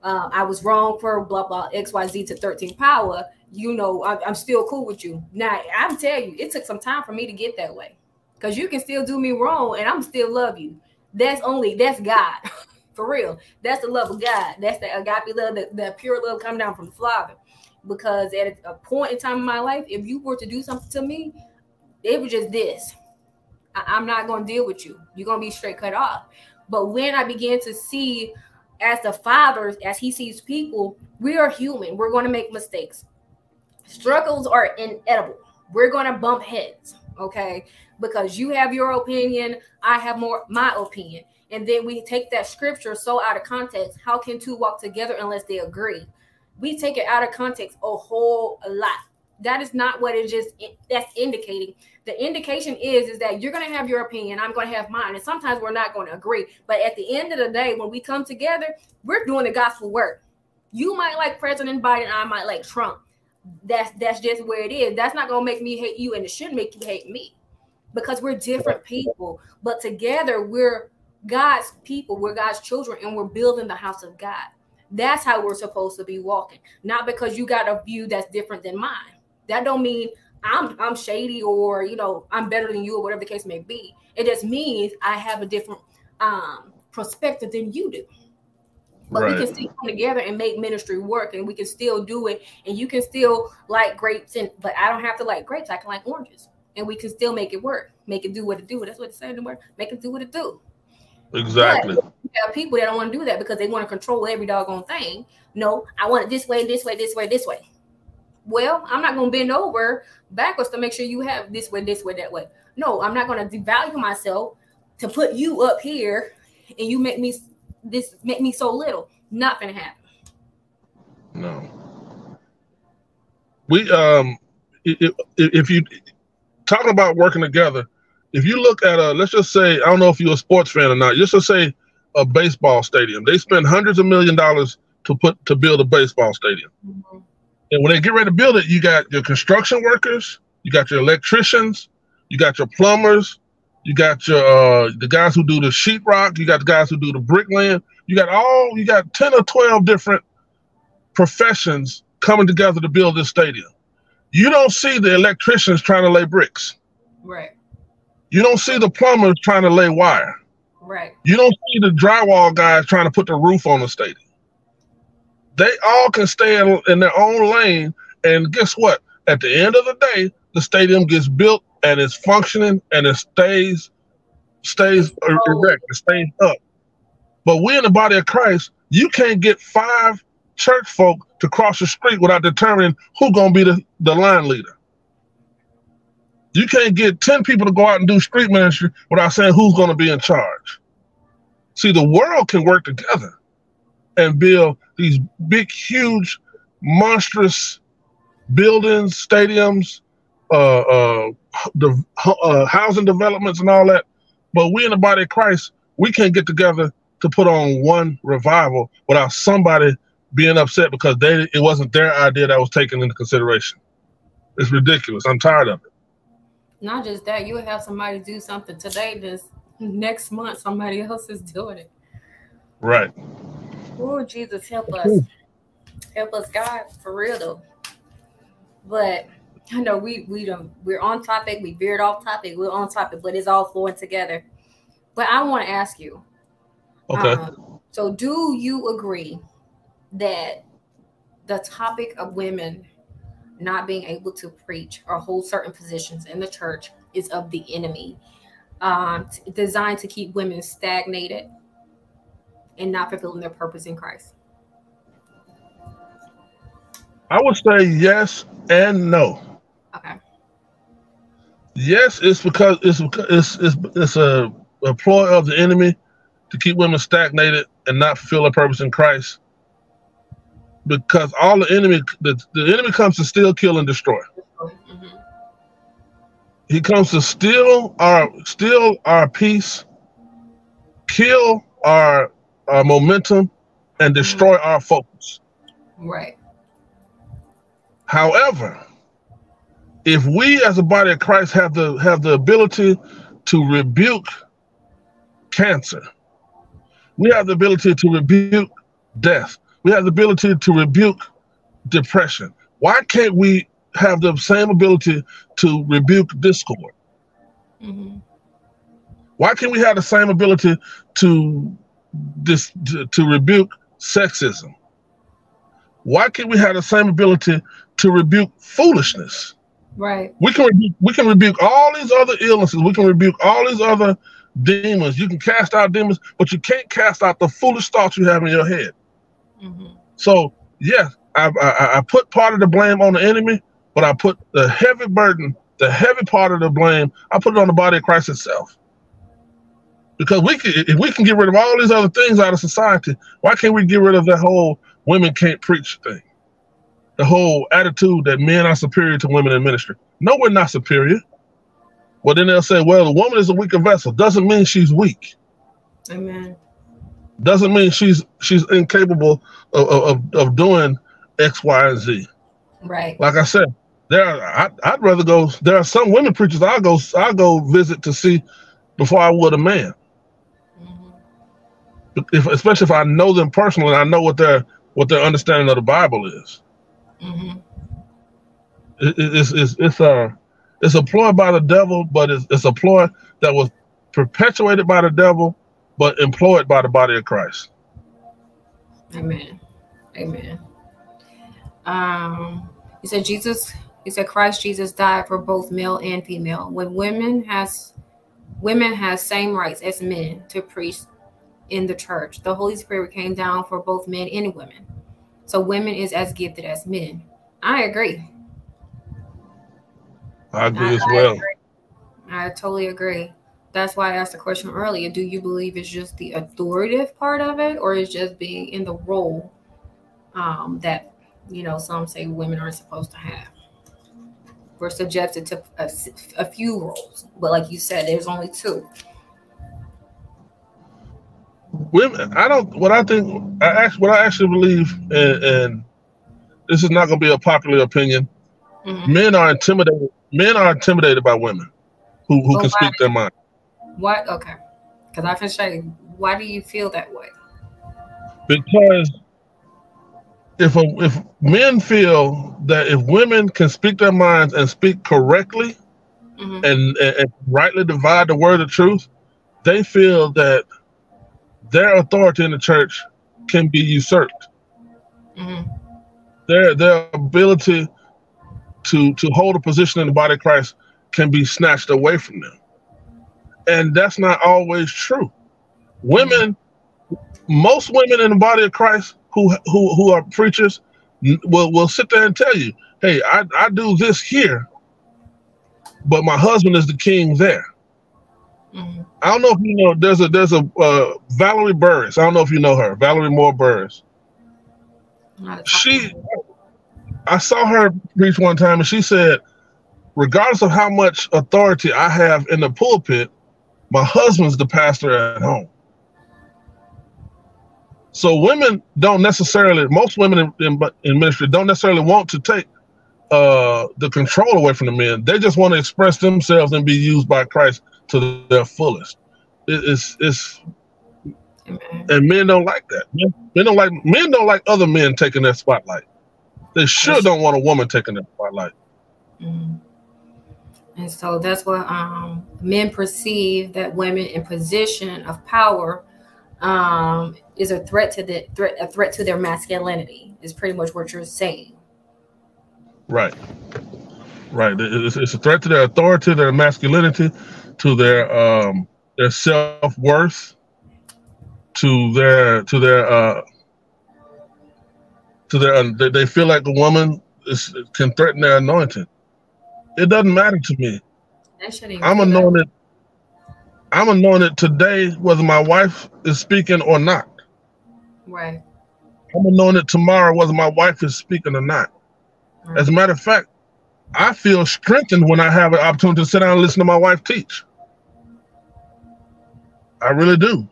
Uh, I was wrong for blah blah X Y Z to 13 power. You know, I, I'm still cool with you. Now, I'm telling you, it took some time for me to get that way because you can still do me wrong and I'm still love you. That's only that's God. For real. That's the love of God. That's the agape love, the, the pure love coming down from the Father. Because at a point in time in my life, if you were to do something to me, it was just this. I, am not going to deal with you. You're going to be straight cut off. But when I began to see as the Father, as He sees people, we are human. We're going to make mistakes. Struggles are inedible. We're going to bump heads. Okay because you have your opinion, I have more my opinion. And then we take that scripture so out of context. How can two walk together unless they agree? We take it out of context a whole lot. That is not what it just that's indicating. The indication is is that you're going to have your opinion, I'm going to have mine, and sometimes we're not going to agree. But at the end of the day, when we come together, we're doing the gospel work. You might like President Biden, I might like Trump. That's that's just where it is. That's not going to make me hate you, and it shouldn't make you hate me because we're different people, but together we're God's people, we're God's children, and we're building the house of God. That's how we're supposed to be walking, not because you got a view that's different than mine. That don't mean I'm I'm shady or you know I'm better than you or whatever the case may be. It just means I have a different um perspective than you do. But right. we can still come together and make ministry work and we can still do it. And you can still like grapes and but I don't have to like grapes, I can like oranges. And we can still make it work, make it do what it do. That's what it's saying the word. Make it do what it do. Exactly. But have people that don't want to do that because they want to control every doggone thing. No, I want it this way, this way, this way, this way. Well, I'm not going to bend over backwards to make sure you have this way, this way, that way. No, I'm not going to devalue myself to put you up here and you make me this make me so little. Not gonna happen. No. We um if, if you talking about working together, if you look at a let's just say I don't know if you're a sports fan or not, just to say a baseball stadium. They spend hundreds of million dollars to put to build a baseball stadium. Mm-hmm. And when they get ready to build it, you got your construction workers, you got your electricians, you got your plumbers, you got your uh, the guys who do the sheetrock, you got the guys who do the bricklaying, you got all you got 10 or 12 different professions coming together to build this stadium. You don't see the electricians trying to lay bricks. Right. You don't see the plumbers trying to lay wire. Right. You don't see the drywall guys trying to put the roof on the stadium. They all can stay in, in their own lane. And guess what? At the end of the day, the stadium gets built and it's functioning and it stays stays oh. erect, it stays up. But we in the body of Christ, you can't get five church folk to cross the street without determining who's gonna be the, the line leader. You can't get 10 people to go out and do street ministry without saying who's gonna be in charge. See, the world can work together and build these big, huge, monstrous buildings, stadiums, uh, uh, the uh, housing developments and all that. But we in the body of Christ, we can't get together to put on one revival without somebody being upset because they it wasn't their idea that was taken into consideration. It's ridiculous. I'm tired of it. Not just that, you would have somebody do something today. This next month, somebody else is doing it. Right. Oh, Jesus, help us. Help us, God, for real though. But I know we we don't we're on topic, we veered off topic, we're on topic, but it's all flowing together. But I want to ask you. Okay. Um, so do you agree that the topic of women not being able to preach or hold certain positions in the church is of the enemy, um, designed to keep women stagnated and not fulfilling their purpose in Christ? I would say yes and no. Okay. Yes, it's because it's it's it's, it's a, a ploy of the enemy to keep women stagnated and not fulfill their purpose in Christ. Because all the enemy the, the enemy comes to steal, kill, and destroy. Mm-hmm. He comes to steal our steal our peace, kill our our momentum, and destroy mm-hmm. our focus. Right. However, if we as a body of Christ have the have the ability to rebuke cancer, we have the ability to rebuke death. We have the ability to rebuke depression. Why can't we have the same ability to rebuke discord? Mm-hmm. Why can't we have the same ability to this to, to rebuke sexism? Why can't we have the same ability to rebuke foolishness? Right. We can rebuke, we can rebuke all these other illnesses. We can rebuke all these other demons. You can cast out demons, but you can't cast out the foolish thoughts you have in your head. Mm-hmm. So yes, I, I, I put part of the blame on the enemy, but I put the heavy burden, the heavy part of the blame, I put it on the body of Christ itself. Because we can, if we can get rid of all these other things out of society, why can't we get rid of that whole women can't preach thing? the whole attitude that men are superior to women in ministry. No, we're not superior. Well, then they'll say, well, the woman is a weaker vessel. Doesn't mean she's weak. Amen. Doesn't mean she's she's incapable of, of, of doing X, Y, and Z. Right. Like I said, there are, I, would rather go. There are some women preachers I go I go visit to see before I would a man. Mm-hmm. If, especially if I know them personally, I know what their what their understanding of the Bible is. Mm-hmm. It, it's it's it's a it's a ploy by the devil, but it's it's a ploy that was perpetuated by the devil, but employed by the body of Christ. Amen. Amen. Um, he said Jesus. He said Christ Jesus died for both male and female. When women has women has same rights as men to preach in the church. The Holy Spirit came down for both men and women. So women is as gifted as men. I agree. I agree I, as well. I, agree. I totally agree. That's why I asked the question earlier. Do you believe it's just the authoritative part of it, or is just being in the role um, that you know some say women aren't supposed to have? We're subjected to a, a few roles, but like you said, there's only two women i don't what i think i actually what i actually believe and, and this is not going to be a popular opinion mm-hmm. men are intimidated men are intimidated by women who, who can speak their mind what okay because i can say why do you feel that way because if a, if men feel that if women can speak their minds and speak correctly mm-hmm. and, and, and rightly divide the word of truth they feel that their authority in the church can be usurped. Mm-hmm. Their their ability to to hold a position in the body of Christ can be snatched away from them, and that's not always true. Women, most women in the body of Christ who who who are preachers will will sit there and tell you, "Hey, I I do this here, but my husband is the king there." Mm-hmm. I don't know if you know. There's a there's a uh, Valerie Burris. I don't know if you know her, Valerie Moore Burris. She, I saw her preach one time, and she said, regardless of how much authority I have in the pulpit, my husband's the pastor at home. So women don't necessarily, most women in, in, in ministry don't necessarily want to take uh, the control away from the men. They just want to express themselves and be used by Christ to their fullest. It, it's it's and men don't like that. Men, men, don't like men don't like other men taking their spotlight. They sure don't want a woman taking their spotlight. Mm-hmm. And so that's what um, men perceive that women in position of power um, is a threat to the threat a threat to their masculinity. Is pretty much what you're saying. Right. Right. It's, it's a threat to their authority, their masculinity, to their um their self worth, to their to their uh to their uh, they, feel like a woman is, can threaten their anointing. It doesn't matter to me. I'm anointed. I'm anointed today, whether my wife is speaking or not. Right. I'm anointed tomorrow, whether my wife is speaking or not. Right. As a matter of fact, I feel strengthened when I have an opportunity to sit down and listen to my wife teach. I really do.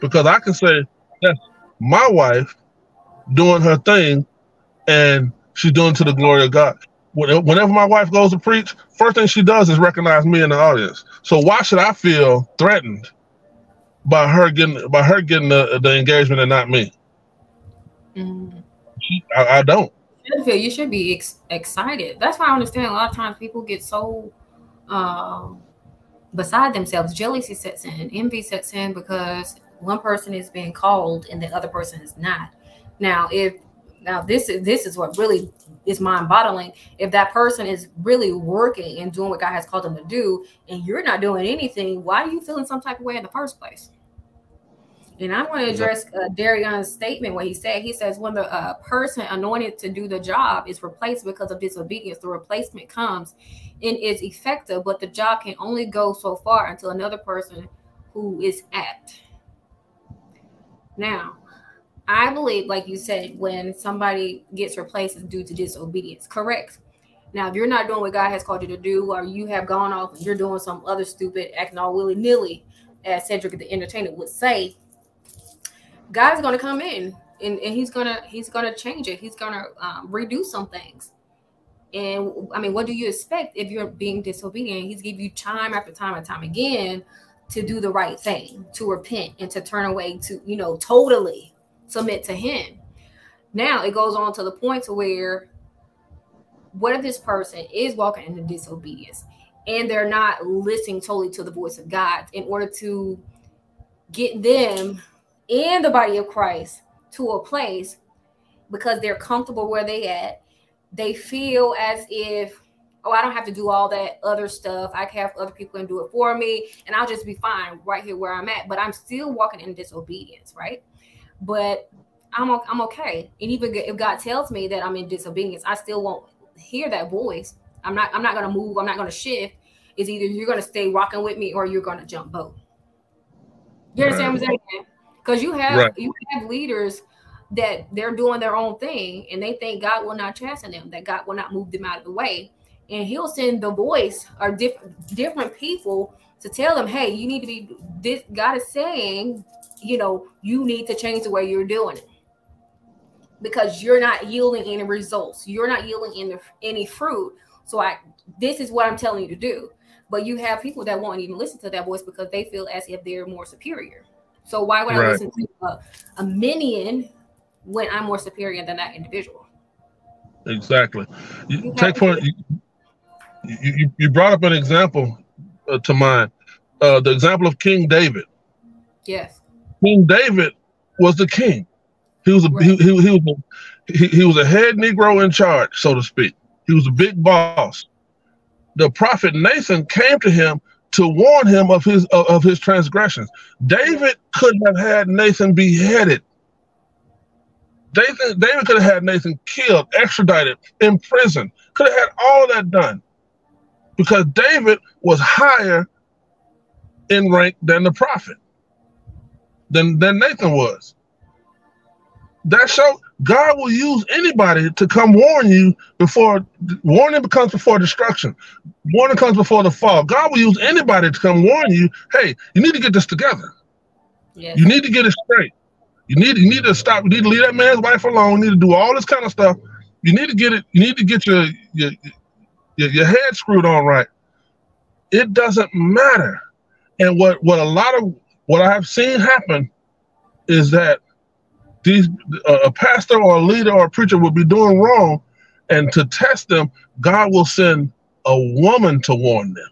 Because I can say that's my wife doing her thing and she's doing to the glory of God. Whenever my wife goes to preach, first thing she does is recognize me in the audience. So why should I feel threatened by her getting by her getting the, the engagement and not me? Mm-hmm. I, I, don't. You should, feel, you should be ex- excited. That's why I understand a lot of times people get so um, beside themselves, jealousy sets in, envy sets in because one person is being called and the other person is not. Now, if now this is this is what really is mind boggling. If that person is really working and doing what God has called them to do, and you're not doing anything, why are you feeling some type of way in the first place? And I want to address uh, Darion's statement where he said, he says, when the uh, person anointed to do the job is replaced because of disobedience, the replacement comes and is effective, but the job can only go so far until another person who is apt. Now, I believe, like you said, when somebody gets replaced due to disobedience. Correct. Now, if you're not doing what God has called you to do, or you have gone off and you're doing some other stupid, acting all willy nilly, as Cedric the Entertainer would say, God's going to come in and, and he's gonna he's gonna change it. He's gonna um, redo some things. And I mean, what do you expect if you're being disobedient? He's give you time after time and time again to do the right thing, to repent and to turn away to, you know, totally submit to him. Now it goes on to the point to where what if this person is walking into disobedience and they're not listening totally to the voice of God in order to get them in the body of Christ to a place because they're comfortable where they at. They feel as if, oh, I don't have to do all that other stuff. I can have other people and do it for me, and I'll just be fine right here where I'm at. But I'm still walking in disobedience, right? But I'm I'm okay. And even if God tells me that I'm in disobedience, I still won't hear that voice. I'm not I'm not gonna move. I'm not gonna shift. It's either you're gonna stay rocking with me or you're gonna jump boat. You understand right. what I'm saying? Because you have right. you have leaders that they're doing their own thing and they think God will not chasten them, that God will not move them out of the way. And he'll send the voice or different different people to tell them, hey, you need to be this God is saying, you know, you need to change the way you're doing it because you're not yielding any results. You're not yielding any, any fruit. So I this is what I'm telling you to do. But you have people that won't even listen to that voice because they feel as if they're more superior. So why would right. I listen to a, a minion when I'm more superior than that individual? Exactly. You, take point. You, you, you brought up an example uh, to mind. Uh, the example of King David. Yes. King David was the king. He was a right. he, he, he, was a, he, he was a head Negro in charge, so to speak. He was a big boss. The prophet Nathan came to him to warn him of his of, of his transgressions. David could have had Nathan beheaded. David, David could have had Nathan killed, extradited, imprisoned. Could have had all of that done because David was higher in rank than the prophet, than, than Nathan was. That show God will use anybody to come warn you before warning becomes before destruction. Warning comes before the fall. God will use anybody to come warn you. Hey, you need to get this together. Yes. You need to get it straight. You need you need to stop. You need to leave that man's wife alone. You need to do all this kind of stuff. You need to get it. You need to get your your your, your head screwed on right. It doesn't matter. And what what a lot of what I have seen happen is that these uh, a pastor or a leader or a preacher will be doing wrong, and to test them, God will send a woman to warn them.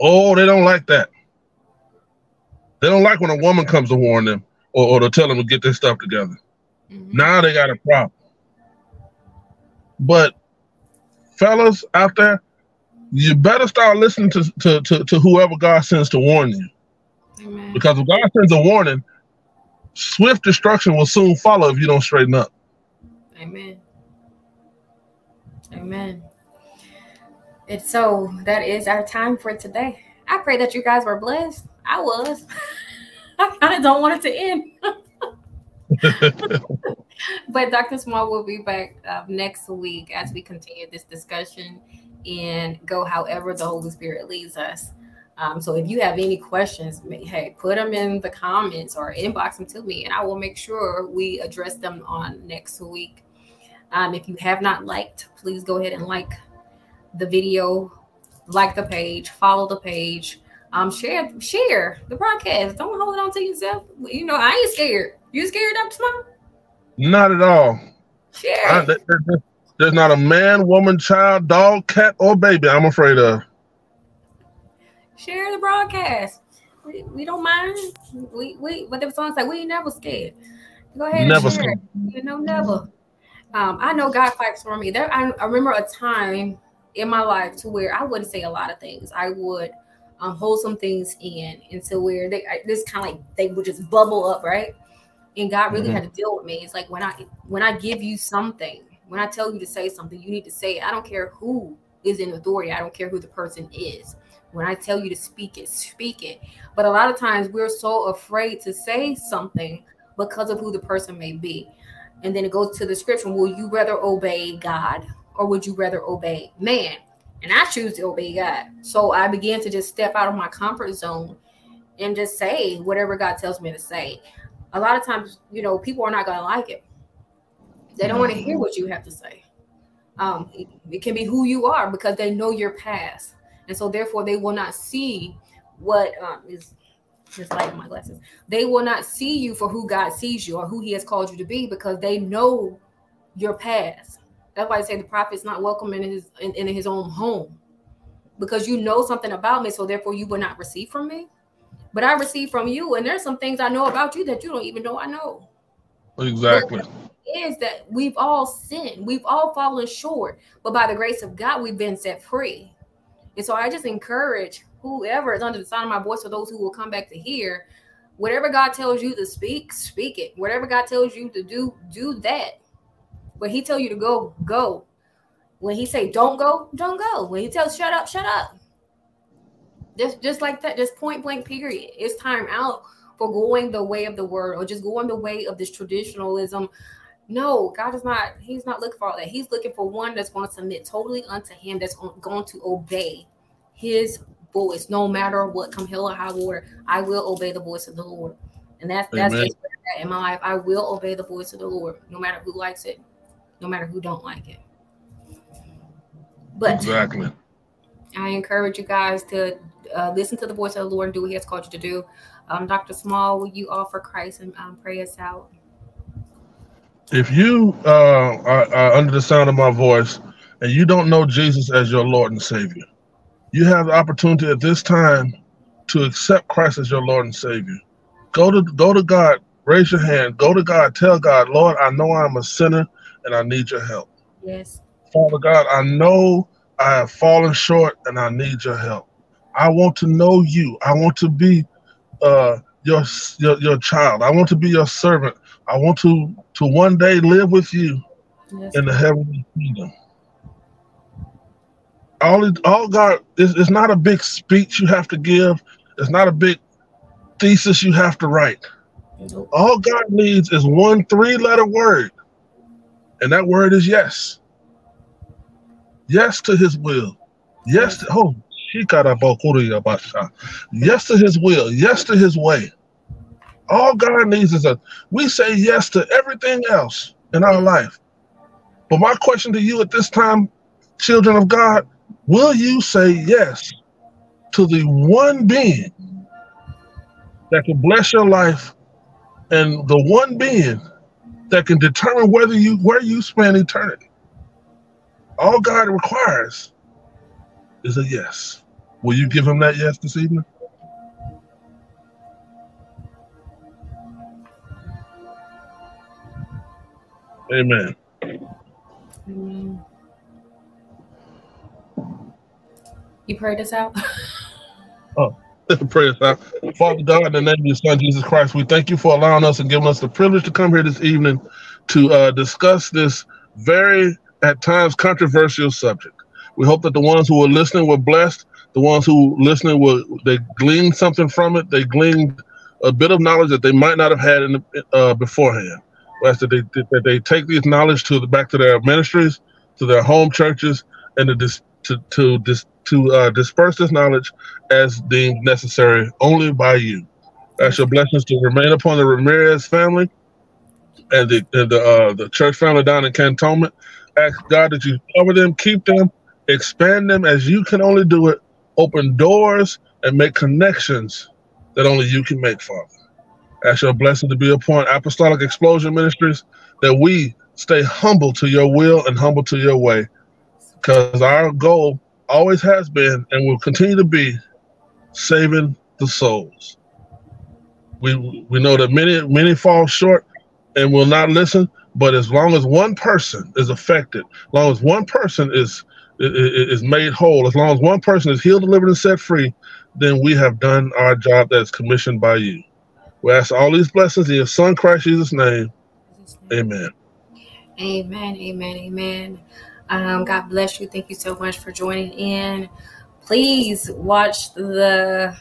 Oh, they don't like that. They don't like when a woman comes to warn them or, or to tell them to get their stuff together. Mm-hmm. Now they got a problem. But fellas out there, you better start listening to, to, to, to whoever God sends to warn you. Amen. Because if God sends a warning, swift destruction will soon follow if you don't straighten up. Amen. Amen. And so that is our time for today. I pray that you guys were blessed. I was. I kind of don't want it to end. but Dr. Small will be back uh, next week as we continue this discussion and go however the Holy Spirit leads us. Um, so if you have any questions, hey, put them in the comments or inbox them to me, and I will make sure we address them on next week. Um, if you have not liked, please go ahead and like the video, like the page, follow the page, um, share share the broadcast. Don't hold on to yourself. You know I ain't scared. You scared, Dr. Small? Not at all. Share. I, there, there, there's not a man, woman, child, dog, cat, or baby I'm afraid of share the broadcast. We, we don't mind. We we what the song say, we ain't never scared. Go ahead never and share. You know, never. Um, I know God fights for me. There, I, I, remember a time in my life to where I wouldn't say a lot of things. I would um, hold some things in until where they this kind of like they would just bubble up, right? And God really mm-hmm. had to deal with me. It's like when I when I give you something, when I tell you to say something, you need to say it. I don't care who is in authority. I don't care who the person is. When I tell you to speak it, speak it. But a lot of times we're so afraid to say something because of who the person may be. And then it goes to the scripture Will you rather obey God or would you rather obey man? And I choose to obey God. So I began to just step out of my comfort zone and just say whatever God tells me to say. A lot of times, you know, people are not going to like it. They don't want to hear what you have to say. Um, it, it can be who you are because they know your past and so therefore they will not see what um, is just like my glasses. They will not see you for who God sees you or who He has called you to be because they know your past. That's why I say the prophet's not welcome in his in, in his own home. Because you know something about me, so therefore you will not receive from me. But I receive from you, and there's some things I know about you that you don't even know I know. Exactly. Is that we've all sinned, we've all fallen short, but by the grace of God, we've been set free. And so I just encourage whoever is under the sound of my voice, or those who will come back to hear, whatever God tells you to speak, speak it. Whatever God tells you to do, do that. When He tell you to go, go. When He say don't go, don't go. When He tells shut up, shut up. Just just like that, just point blank. Period. It's time out for going the way of the word or just going the way of this traditionalism. No, God is not, He's not looking for all that. He's looking for one that's going to submit totally unto Him, that's going to obey His voice, no matter what come hell or high water. I will obey the voice of the Lord. And that's that's just in my life. I will obey the voice of the Lord, no matter who likes it, no matter who don't like it. But exactly. I encourage you guys to uh, listen to the voice of the Lord and do what He has called you to do. Um, Dr. Small, will you offer Christ and um, pray us out? If you uh, are, are under the sound of my voice and you don't know Jesus as your Lord and Savior, you have the opportunity at this time to accept Christ as your Lord and Savior. Go to go to God, raise your hand, go to God, tell God, Lord, I know I'm a sinner and I need your help. Yes. Father God, I know I have fallen short and I need your help. I want to know you. I want to be uh, your, your your child. I want to be your servant. I want to to one day live with you yes. in the heavenly kingdom all all God is it's not a big speech you have to give. It's not a big thesis you have to write. All God needs is one three-letter word, and that word is yes. Yes to His will. Yes to oh, yes to His will. Yes to His way. All God needs is a. We say yes to everything else in our life, but my question to you at this time, children of God, Will you say yes to the one being that can bless your life and the one being that can determine whether you where you spend eternity? All God requires is a yes. Will you give him that yes this evening? Amen. Amen. You prayed us out. oh, pray us out. Father God, in the name of your Son Jesus Christ, we thank you for allowing us and giving us the privilege to come here this evening to uh, discuss this very, at times, controversial subject. We hope that the ones who were listening were blessed. The ones who listening were they gleaned something from it. They gleaned a bit of knowledge that they might not have had in the, uh, beforehand. We ask that they that they take this knowledge to the back to their ministries, to their home churches, and to dis, to to dis, to uh, disperse this knowledge as deemed necessary only by you. Ask your blessings to remain upon the Ramirez family and the and the, uh, the church family down in Cantonment. Ask God that you cover them, keep them, expand them as you can only do it. Open doors and make connections that only you can make, Father. Ask your blessing to be upon Apostolic Explosion Ministries that we stay humble to your will and humble to your way. Because our goal always has been and will continue to be saving the souls. We we know that many many fall short and will not listen, but as long as one person is affected, as long as one person is is made whole, as long as one person is healed, delivered, and set free, then we have done our job that's commissioned by you. We ask all these blessings in your Son Christ Jesus' name. Amen. Amen. Amen. Amen. Um, God bless you. Thank you so much for joining in. Please watch the.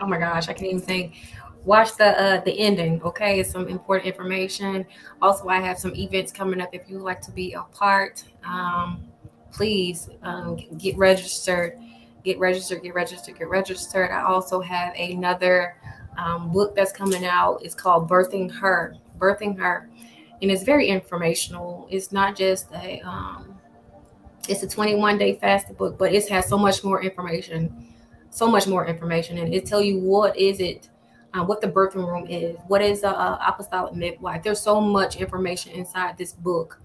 Oh my gosh, I can't even think. Watch the uh, the ending. Okay, it's some important information. Also, I have some events coming up. If you would like to be a part, um, please um, get registered. Get registered. Get registered. Get registered. I also have another um, book that's coming out. It's called Birthing Her. Birthing Her and it's very informational. It's not just a um, it's a 21 day fasted book, but it has so much more information, so much more information, and it tell you what is it, uh, what the birthing room is, what is a, a apostolic midwife. There's so much information inside this book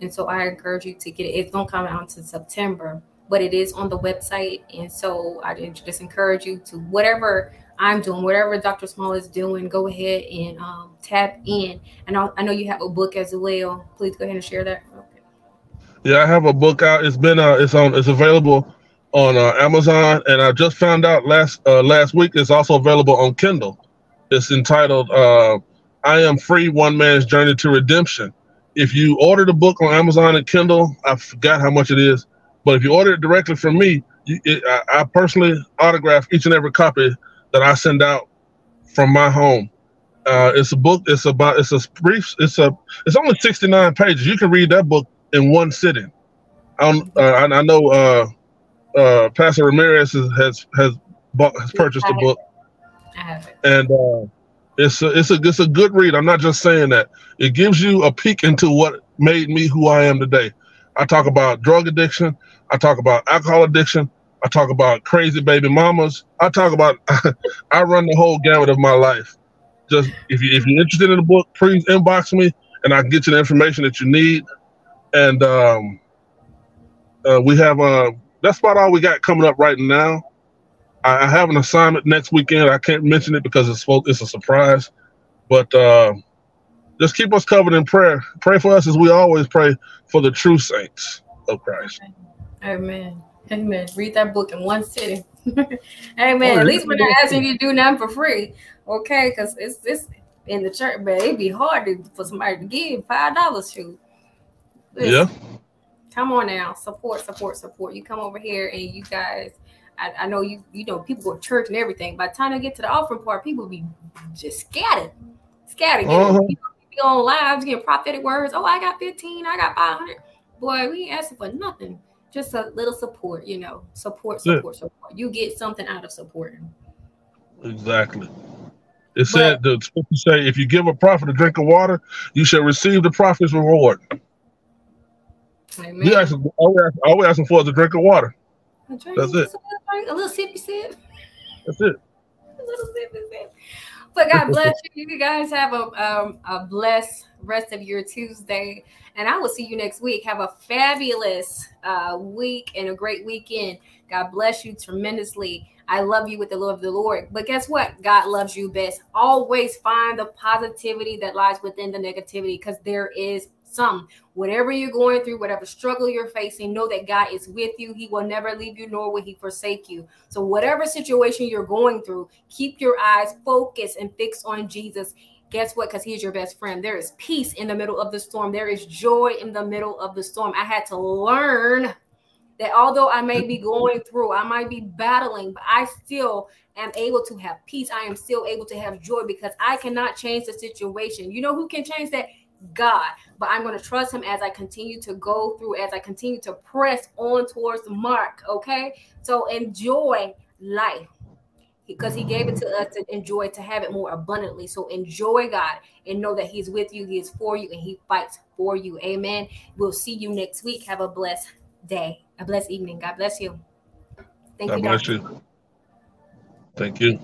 And so I encourage you to get it. It's gonna come out until September, but it is on the website. And so I just encourage you to whatever I'm doing, whatever Dr. Small is doing, go ahead and um, tap in. And I, I know you have a book as well. Please go ahead and share that. Okay. Yeah, I have a book out. It's been uh, it's on it's available on uh, Amazon, and I just found out last uh, last week it's also available on Kindle. It's entitled uh, "I Am Free: One Man's Journey to Redemption." If you order the book on Amazon and Kindle, I forgot how much it is, but if you order it directly from me, you, it, I, I personally autograph each and every copy that I send out from my home. Uh, it's a book. It's about. It's a brief. It's a. It's only sixty nine pages. You can read that book in one sitting. I, uh, I, I know uh, uh, Pastor Ramirez has has has, bought, has purchased the book, and uh, it's a, it's a it's a good read. I'm not just saying that. It gives you a peek into what made me who I am today. I talk about drug addiction. I talk about alcohol addiction. I talk about crazy baby mamas. I talk about I run the whole gamut of my life. Just if you if you're interested in the book, please inbox me and I can get you the information that you need. And um, uh, we have uh, that's about all we got coming up right now. I, I, have an assignment next weekend. I can't mention it because it's it's a surprise, but uh, just keep us covered in prayer. Pray for us as we always pray for the true saints of Christ. Amen. Amen. Read that book in one sitting. Amen. Oh, At least we're not asking you to do nothing for free. Okay, because it's this in the church, but it'd be hard to, for somebody to give five dollars to. Yeah. Come on now, support, support, support. You come over here and you guys, I, I, know you, you know, people go to church and everything. By the time they get to the offering part, people be just scattered, scattered. Uh-huh. People be on lives getting prophetic words. Oh, I got 15, I got 500. Boy, we ain't asking for nothing just a little support, you know, support, support, yeah. support. You get something out of supporting. Exactly. It said the scripture say, if you give a prophet a drink of water, you shall receive the prophet's reward. Amen. You ask, all, we ask, all we asking for is a drink of water. That's it. A little sippy sip. That's it. A little sippy sip. But God bless you. You guys have a um, a blessed rest of your Tuesday. And I will see you next week. Have a fabulous uh, week and a great weekend. God bless you tremendously. I love you with the love of the Lord. But guess what? God loves you best. Always find the positivity that lies within the negativity because there is some. Whatever you're going through, whatever struggle you're facing, know that God is with you. He will never leave you, nor will He forsake you. So, whatever situation you're going through, keep your eyes focused and fixed on Jesus. Guess what? Because he's your best friend. There is peace in the middle of the storm. There is joy in the middle of the storm. I had to learn that although I may be going through, I might be battling, but I still am able to have peace. I am still able to have joy because I cannot change the situation. You know who can change that? God. But I'm going to trust him as I continue to go through, as I continue to press on towards the mark. Okay. So enjoy life because he gave it to us to enjoy to have it more abundantly so enjoy god and know that he's with you he is for you and he fights for you amen we'll see you next week have a blessed day a blessed evening. God bless you. Thank God you. God bless you. Thank you.